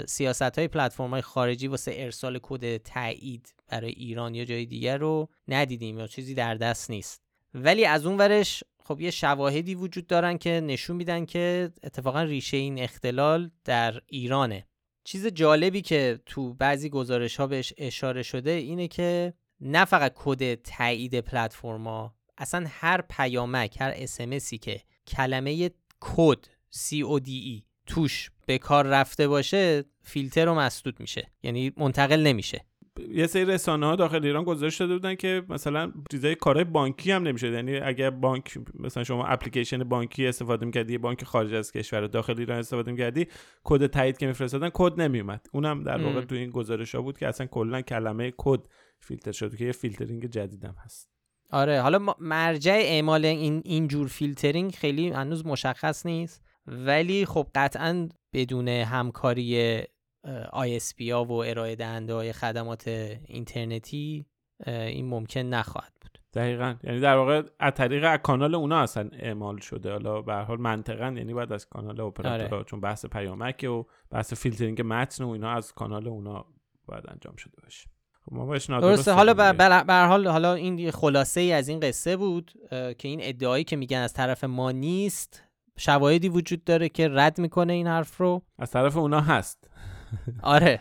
سیاست های پلتفرم های خارجی واسه ارسال کد تایید برای ایران یا جای دیگر رو ندیدیم یا چیزی در دست نیست. ولی از اون ورش خب یه شواهدی وجود دارن که نشون میدن که اتفاقا ریشه این اختلال در ایرانه. چیز جالبی که تو بعضی گزارش ها بهش اشاره شده اینه که نه فقط کد تایید پلتفرما اصلا هر پیامک هر اسمسی که کلمه کد CODE توش به کار رفته باشه فیلتر رو مسدود میشه. یعنی منتقل نمیشه. یه سری رسانه ها داخل ایران گزارش داده بودن که مثلا چیزای کارهای بانکی هم نمیشه یعنی اگر بانک مثلا شما اپلیکیشن بانکی استفاده می‌کردی یه بانک خارج از کشور داخل ایران استفاده می‌کردی کد تایید که میفرستادن کد نمیومد اونم در واقع تو این گزارش ها بود که اصلا کلا کلمه کد فیلتر شده که یه فیلترینگ جدیدم هست. آره حالا مرجع اعمال این اینجور فیلترینگ خیلی هنوز مشخص نیست. ولی خب قطعا بدون همکاری ISP ها و ارائه دهنده های خدمات اینترنتی این ممکن نخواهد بود. دقیقا. یعنی در واقع از طریق کانال اونا اصلا اعمال شده. حالا به حال منطقا یعنی باید از کانال اپراتورها آره. چون بحث پیامک و بحث فیلترینگ متن و اینا از کانال اونا باید انجام شده باشه. خب ما درسته. حالا به حال حالا این خلاصه ای از این قصه بود که این ادعایی که میگن از طرف ما نیست شواهدی وجود داره که رد می‌کنه این حرف رو. از طرف اونا هست. آره.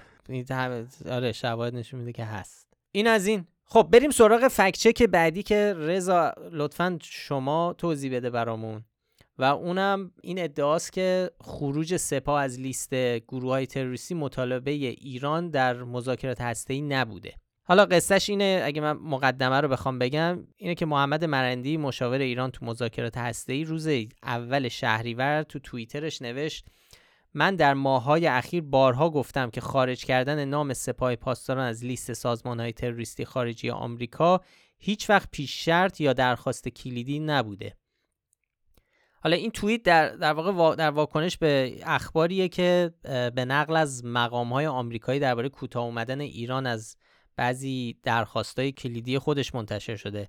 آره شواهد نشون میده که هست. این از این. خب بریم سراغ فکچک بعدی که رضا لطفا شما توضیح بده برامون. و اونم این ادعاست که خروج سپاه از لیست گروه های تروریستی مطالبه ایران در مذاکرات هسته‌ای نبوده. حالا قصهش اینه اگه من مقدمه رو بخوام بگم اینه که محمد مرندی مشاور ایران تو مذاکرات هسته‌ای روز اول شهریور تو توییترش نوشت من در ماههای اخیر بارها گفتم که خارج کردن نام سپاه پاسداران از لیست سازمانهای تروریستی خارجی آمریکا هیچ وقت پیش شرط یا درخواست کلیدی نبوده. حالا این توییت در, در واقع در واکنش به اخباریه که به نقل از مقامهای آمریکایی درباره کوتاه اومدن ایران از بعضی درخواستای کلیدی خودش منتشر شده.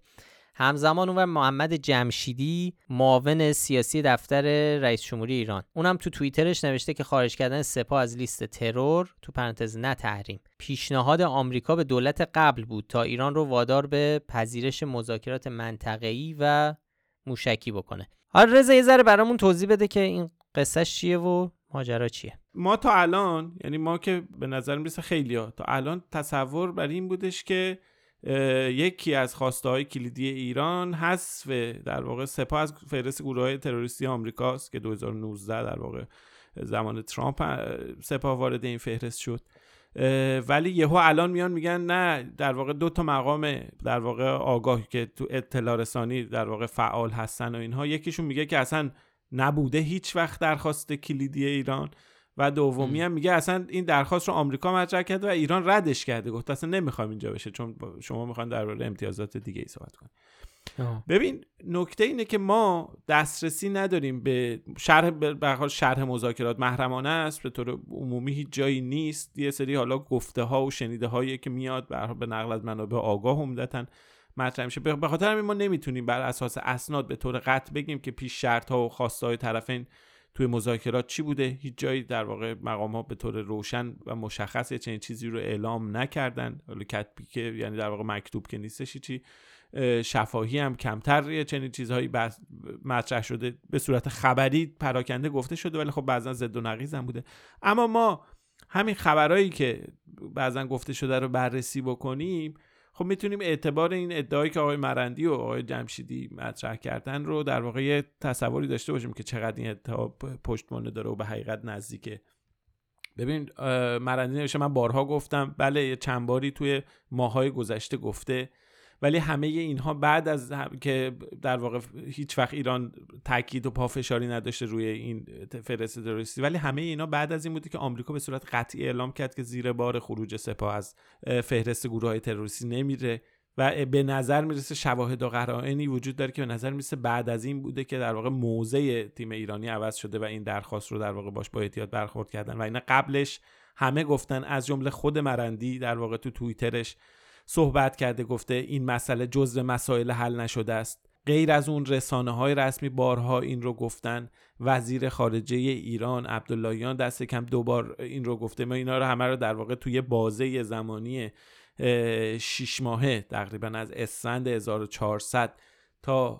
همزمان اونور محمد جمشیدی معاون سیاسی دفتر رئیس جمهوری ایران. اونم تو توییترش نوشته که خارج کردن سپاه از لیست ترور تو پرانتز نه تحریم. پیشنهاد آمریکا به دولت قبل بود تا ایران رو وادار به پذیرش مذاکرات منطقه‌ای و موشکی بکنه. حالا رضا یه ذره برامون توضیح بده که این قصهش چیه و ماجرا چیه؟ ما تا الان یعنی ما که به نظر می‌رسه خیلی ها تا الان تصور بر این بودش که یکی از خواسته های کلیدی ایران حذف در واقع سپاه از فهرست گروه های تروریستی آمریکاست که 2019 در واقع زمان ترامپ سپاه وارد این فهرست شد. ولی یهو الان میان میگن نه در واقع دو تا مقام در واقع آگاهی که تو اطلاع رسانی در واقع فعال هستن و اینها. یکیشون میگه که اصلا نبوده هیچ وقت درخواست کلیدی ایران. و دومی هم میگه اصلا این درخواست رو آمریکا مطرح کرده و ایران ردش کرده. گفت اصلا نمی‌خوام اینجا بشه چون شما می‌خوان درباره امتیازات دیگه ای صحبت کنید ببین نکته اینه که ما دسترسی نداریم به شرح به شرح مذاکرات. محرمانه است به طور عمومی هیچ جایی نیست. یه سری حالا گفته ها و شنیده هایی که میاد به نقل از منابع آگاه عمدتا مطرح میشه. به خاطر همین ما نمی‌تونیم بر اساس اسناد به طور قطع بگیم که پیش شرط ها و خواسته های طرفین توی مذاکرات چی بوده؟ هیچ جایی در واقع مقام ها به طور روشن و مشخص چنین چیزی رو اعلام نکردن. حالا کتبی که یعنی در واقع مکتوب که نیستش چی شفاهی هم کمتر چنین چیزهایی مطرح شده. به صورت خبری پراکنده گفته شده ولی خب بعضا زد و نقیز هم بوده. اما ما همین خبرهایی که بعضا گفته شده رو بررسی بکنیم خب می‌تونیم اعتبار این ادعایی که آقای مرندی و آقای جمشیدی مطرح کردن رو در واقع تصوری داشته باشیم که چقدر این ادعا پشتوانه داره و به حقیقت نزدیکه. ببین مرندی نوشته من بارها گفتم بله چند باری توی ماهای گذشته گفته ولی همه اینها بعد از که در واقع هیچ وقت ایران تاکید و پافشاری نداشته روی این فرست تروریستی ولی همه اینا بعد از این بوده که آمریکا به صورت قطعی اعلام کرد که زیر بار خروج سپاه از فهرست گروه های تروریستی نمیره و به نظر می‌رسه شواهد و قرائنی وجود داره که به نظر می‌رسه بعد از این بوده که در واقع موضع تیم ایرانی عوض شده و این درخواست رو در واقع باش با احتیاط برخورد کردن. و اینا قبلش همه گفتن از جمله خود مرندی در واقع تو توییترش صحبت کرده گفته این مسئله جزء مسائل حل نشده است. غیر از اون رسانه های رسمی بارها این رو گفتن. وزیر خارجه ایران عبداللهیان دست کم دوبار این رو گفته. ما اینا رو همه رو در واقع توی بازه زمانی شیش ماهه تقریبا از اسفند 1400 تا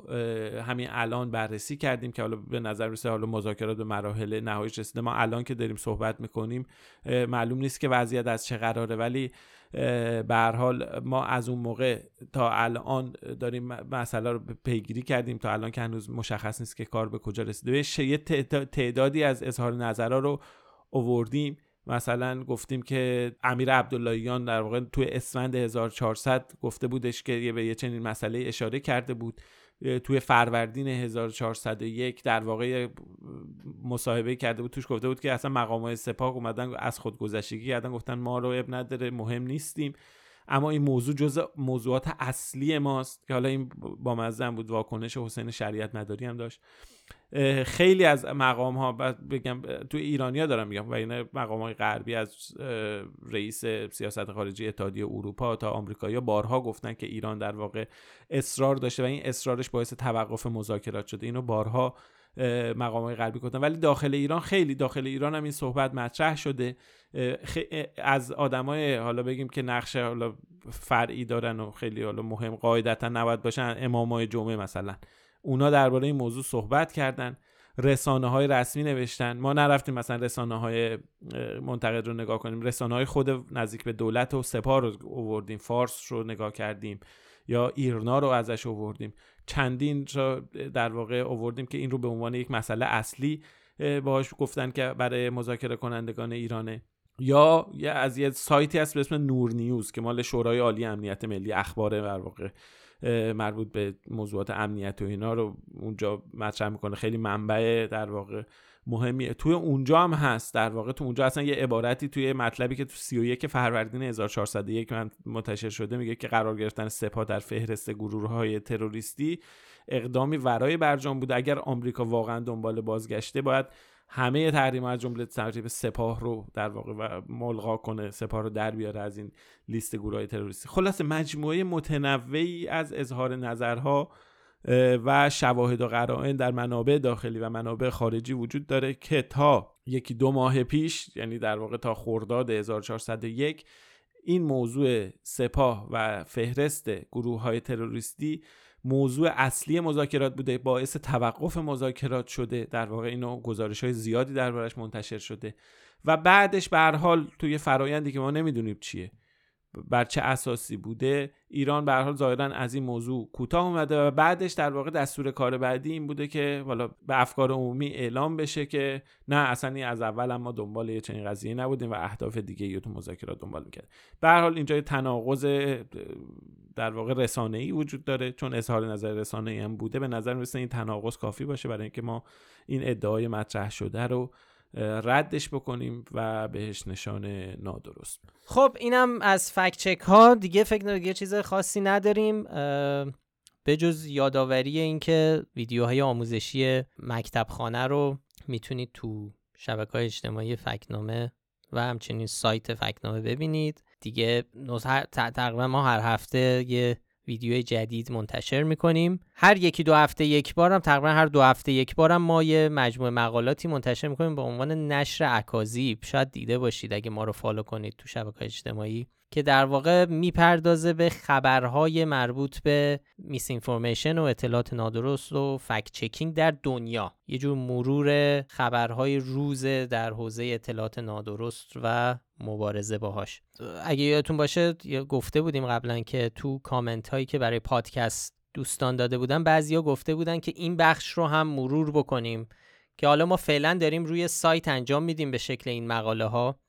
همین الان بررسی کردیم که حالا به نظر میسه حالا مذاکرات به مراحل نهاییش رسیده. ما الان که داریم صحبت می‌کنیم معلوم نیست که وضعیت از چه قراره. ولی به حال ما از اون موقع تا الان داریم مسئله رو پیگیری کردیم. تا الان که هنوز مشخص نیست که کار به کجا رسیده. یه تعدادی از اظهار نظرها رو اووردیم مثلا گفتیم که امیر عبداللهیان در واقع توی اسفند 1400 گفته بودش که به یه چنین مسئله اشاره کرده بود. توی فروردین 1401 در واقع مصاحبه کرده بود توش گفته بود که اصلا مقام های سپاه اومدن از خودگذشتگی کردن گفتن ما رو اب نداره مهم نیستیم. اما این موضوع جز موضوعات اصلی ماست که حالا این با مزن بود واکنش حسین شریعت نداری هم داشت. خیلی از مقام ها بگم تو ایرانیا دارم میگم و این مقام های غربی از رئیس سیاست خارجی اتحادیه اروپا تا آمریکایی بارها گفتن که ایران در واقع اصرار داشته و این اصرارش باعث توقف مذاکرات شده. اینو بارها مقام غربی گفتن. ولی داخل ایران خیلی داخل ایران هم این صحبت مطرح شده. از آدمای حالا بگیم که نقشه حالا فرعی دارن و خیلی حالا مهم قاعدتا نباید باشن امامای جمعه مثلا. اونا درباره این موضوع صحبت کردن رسانه های رسمی نوشتن. ما نرفتیم مثلا رسانه های منتقد رو نگاه کنیم. رسانه های خود نزدیک به دولت و سپاه رو اووردیم فارس رو نگاه کردیم یا ایرنا رو ازش اووردیم چندین رو در واقع اووردیم که این رو به عنوان یک مسئله اصلی باهاش گفتن که برای مذاکره کنندگان ایرانه. یا از یه سایتی هست به اسم نور نیوز که مال شورای عالی امنیت ملی اخباره در واقع مربوط به موضوعات امنیت و اینا رو اونجا مطرح می‌کنه. خیلی منبع در واقع مهمیه. توی اونجا هم هست. در واقع تو اونجا اصلا یه عبارتی توی مطلبی که تو 31 فروردین 1401 من منتشر شده میگه که قرار گرفتن سپاه در فهرست گروه های تروریستی اقدامی ورای برجام بوده. اگر آمریکا واقعا دنبال بازگشته باید همه تحریم از جمله تحریم سپاه رو در واقع ملغا کنه سپاه رو در بیاره از این لیست گروه تروریستی. خلاصه مجموعه متنوعی از اظهار نظرها و شواهد و قرائن در منابع داخلی و منابع خارجی وجود داره که تا یکی دو ماه پیش یعنی در واقع تا خرداد 1401 این موضوع سپاه و فهرست گروه های تروریستی موضوع اصلی مذاکرات بوده باعث توقف مذاکرات شده در واقع اینو گزارش های زیادی دربارش منتشر شده و بعدش به هر حال توی فرایندی که ما نمی‌دونیم چیه. بر چه اساسی بوده ایران به حال ظاهرا از این موضوع کوتاه اومده و بعدش در واقع دستور کار بعدی این بوده که والا به افکار عمومی اعلام بشه که نه اصلا از اول ما دنبال یه چنین قضیه نبودیم و اهداف دیگه ای تو مذاکرات دنبال می‌کرد به حال اینجا تناقض در واقع رسانه ای وجود داره چون اظهار نظر رسانه ای هم بوده به نظر می‌رسه این تناقض کافی باشه برای اینکه ما این ادعای مطرح شده رو ردش بکنیم و بهش نشان نادرست. خب اینم از فکت چک ها دیگه فکر دیگه چیز خاصی نداریم. به جز یادآوری اینکه ویدیوهای آموزشی مکتب خانه رو می‌تونید تو شبکه های اجتماعی فکنامه و همچنین سایت فکنامه ببینید. دیگه تقریبا ما هر هفته یه ویدیو جدید منتشر می‌کنیم. هر یکی دو هفته یک بارم تقریبا هر دو هفته یک بارم ما یه مجموعه مقالاتی منتشر می‌کنیم به عنوان نشر اکاذیب شاید دیده باشید اگه ما رو فالو کنید تو شبکه اجتماعی. که در واقع می‌پردازه به خبرهای مربوط به میس و اطلاعات نادرست و فکت چکینگ در دنیا. یه جور مرور خبرهای روز در حوزه اطلاعات نادرست و مبارزه باهاش. اگه یادتون باشه گفته بودیم قبلا که تو کامنت هایی که برای پادکست دوستان داده بودن بعضیا گفته بودن که این بخش رو هم مرور بکنیم. که حالا ما فعلا داریم روی سایت انجام میدیم به شکل این مقاله ها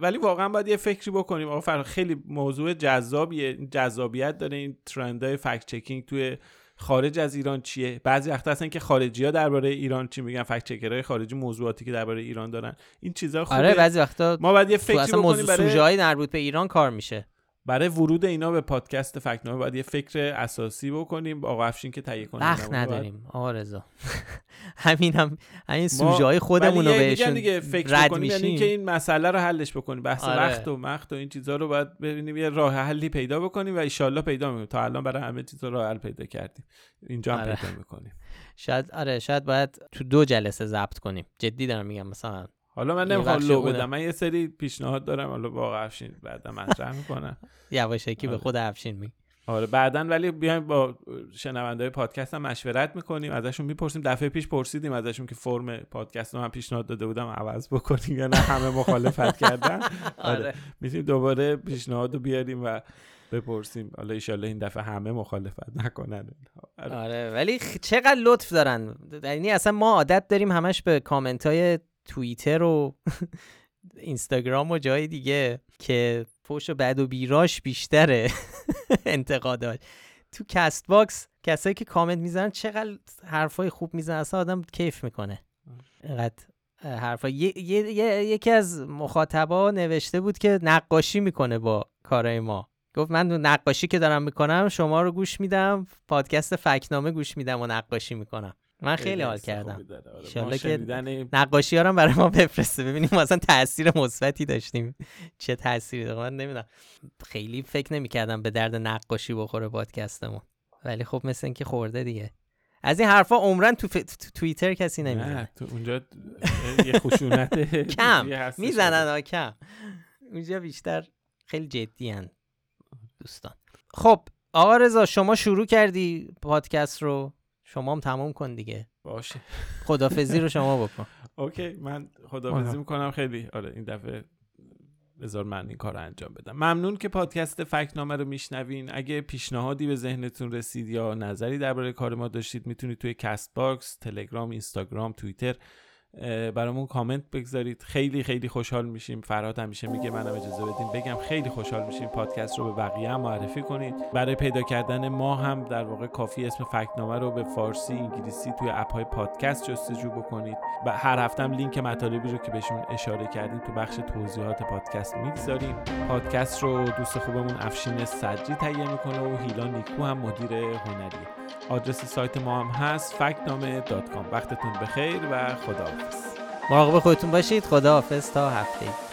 ولی واقعا باید یه فکری بکنیم. آقا خیلی موضوع جذابیه. جذابیت داره. این ترندهای فکت چکینگ توی خارج از ایران چیه؟ بعضی وقتا هستن که خارجی ها درباره ایران چی میگن فکت چکرهای خارجی موضوعاتی که درباره ایران دارن. این چیزا خوبه. آره بعضی وقتا ما باید یه فکری بکنیم برای مربوط به ایران کار میشه. برای ورود اینا به پادکست فکنامه باید یه فکر اساسی بکنیم با آقا افشین که تهیه کنیم وقت نداریم آقا رضا. همین هم همین سوژه های خودمون رو بهشون دیگه فکر رد میشیم یعنی که این مسئله رو حلش بکنیم. بحث آره. وقت و مخت و این چیزا رو باید ببینیم یه راه حلی پیدا بکنیم و ان پیدا می‌کنیم. تا الان برای همه چیزا راه حل پیدا کردیم. اینجا هم آره. پیدا می‌کنیم. شاید آره شاید باید تو دو جلسه ضبط کنیم. جدی دارم میگم مثلا حالا من نمی‌خوام لو بدم. من یه سری پیشنهاد دارم. حالا با افشین بعدا مطرح می‌کنم یواشکی به آره. خود افشین می آره بعدا ولی بیایم با شنونده پادکست هم مشورت می‌کنیم. ازشون می‌پرسیم. دفعه پیش پرسیدیم ازشون که فرم پادکست رو من پیشنهاد داده بودم عوض بکنیم یا نه. همه مخالفت کردن. آره, آره. می‌تونیم دوباره پیشنهاد رو بیاریم و بپرسیم. حالا ایشالله این دفعه همه مخالفت نکنن. آره, آره. ولی چقدر لطف دارن. یعنی اصلا ما عادت داریم همش به کامنت های توییتر و اینستاگرام و جای دیگه که فوش و بد و بیراش بیشتره انتقادات تو کست باکس کسایی که کامنت می‌زنن چقدر حرفای خوب می‌زنن اصلا آدم کیف می‌کنه. اینقدر حرفا. یکی از مخاطبا نوشته بود که نقاشی می‌کنه با کارای ما. گفت من نقاشی که دارم می‌کنم شما رو گوش میدم پادکست فکنامه گوش میدم و نقاشی می‌کنم. من خیلی حال کردم. آره. که نقاشی ها برای ما بفرسته. ببینیم مثلا تاثیر مثبتی داشتیم. چه تاثیری داره؟ من نمی‌دونم. خیلی فکر نمی‌کردم به درد نقاشی بخوره پادکستمون. ولی خب مثل اینکه خورده دیگه. از این حرفا عمرن تو, ف... توییتر کسی نمی‌زنه. تو اونجا یه خشونت کم. می‌زنن کم. اونجا بیشتر خیلی جدی هن دوستان. خب آقا رضا شما شروع کردی پادکست رو؟ شما هم تموم کن دیگه. باشه. خدافزی رو شما بکن. OK من خدافزی می‌کنم. خیلی آره این دفعه بذار من این کار رو انجام بدم. ممنون که پادکست فکنامه رو میشنوین. اگه پیشنهادی به ذهنتون رسید یا نظری درباره کار ما داشتید می‌تونید توی کست باکس تلگرام اینستاگرام توییتر برامون کامنت بگذارید. خیلی خیلی خوشحال میشیم. فرهاد همیشه میگه منم اجازه بدین بگم. خیلی خوشحال میشیم پادکست رو به بقیه هم معرفی کنید. برای پیدا کردن ما هم در واقع کافی اسم فکنامه رو به فارسی انگلیسی توی اپ های پادکست جستجو بکنید. و هر هفتم لینک مطالبی رو که بهشون اشاره کردیم تو بخش توضیحات پادکست می‌گذاریم. پادکست رو دوست خوبمون افشین صدری تهیه می‌کنه و هیلا نیکو هم مدیر هنریه آدرس سایت ما هم هست. فکنامه وقتتون بخیر و خداحافظ. مراقب خودتون باشید. خدا حافظ تا هفته.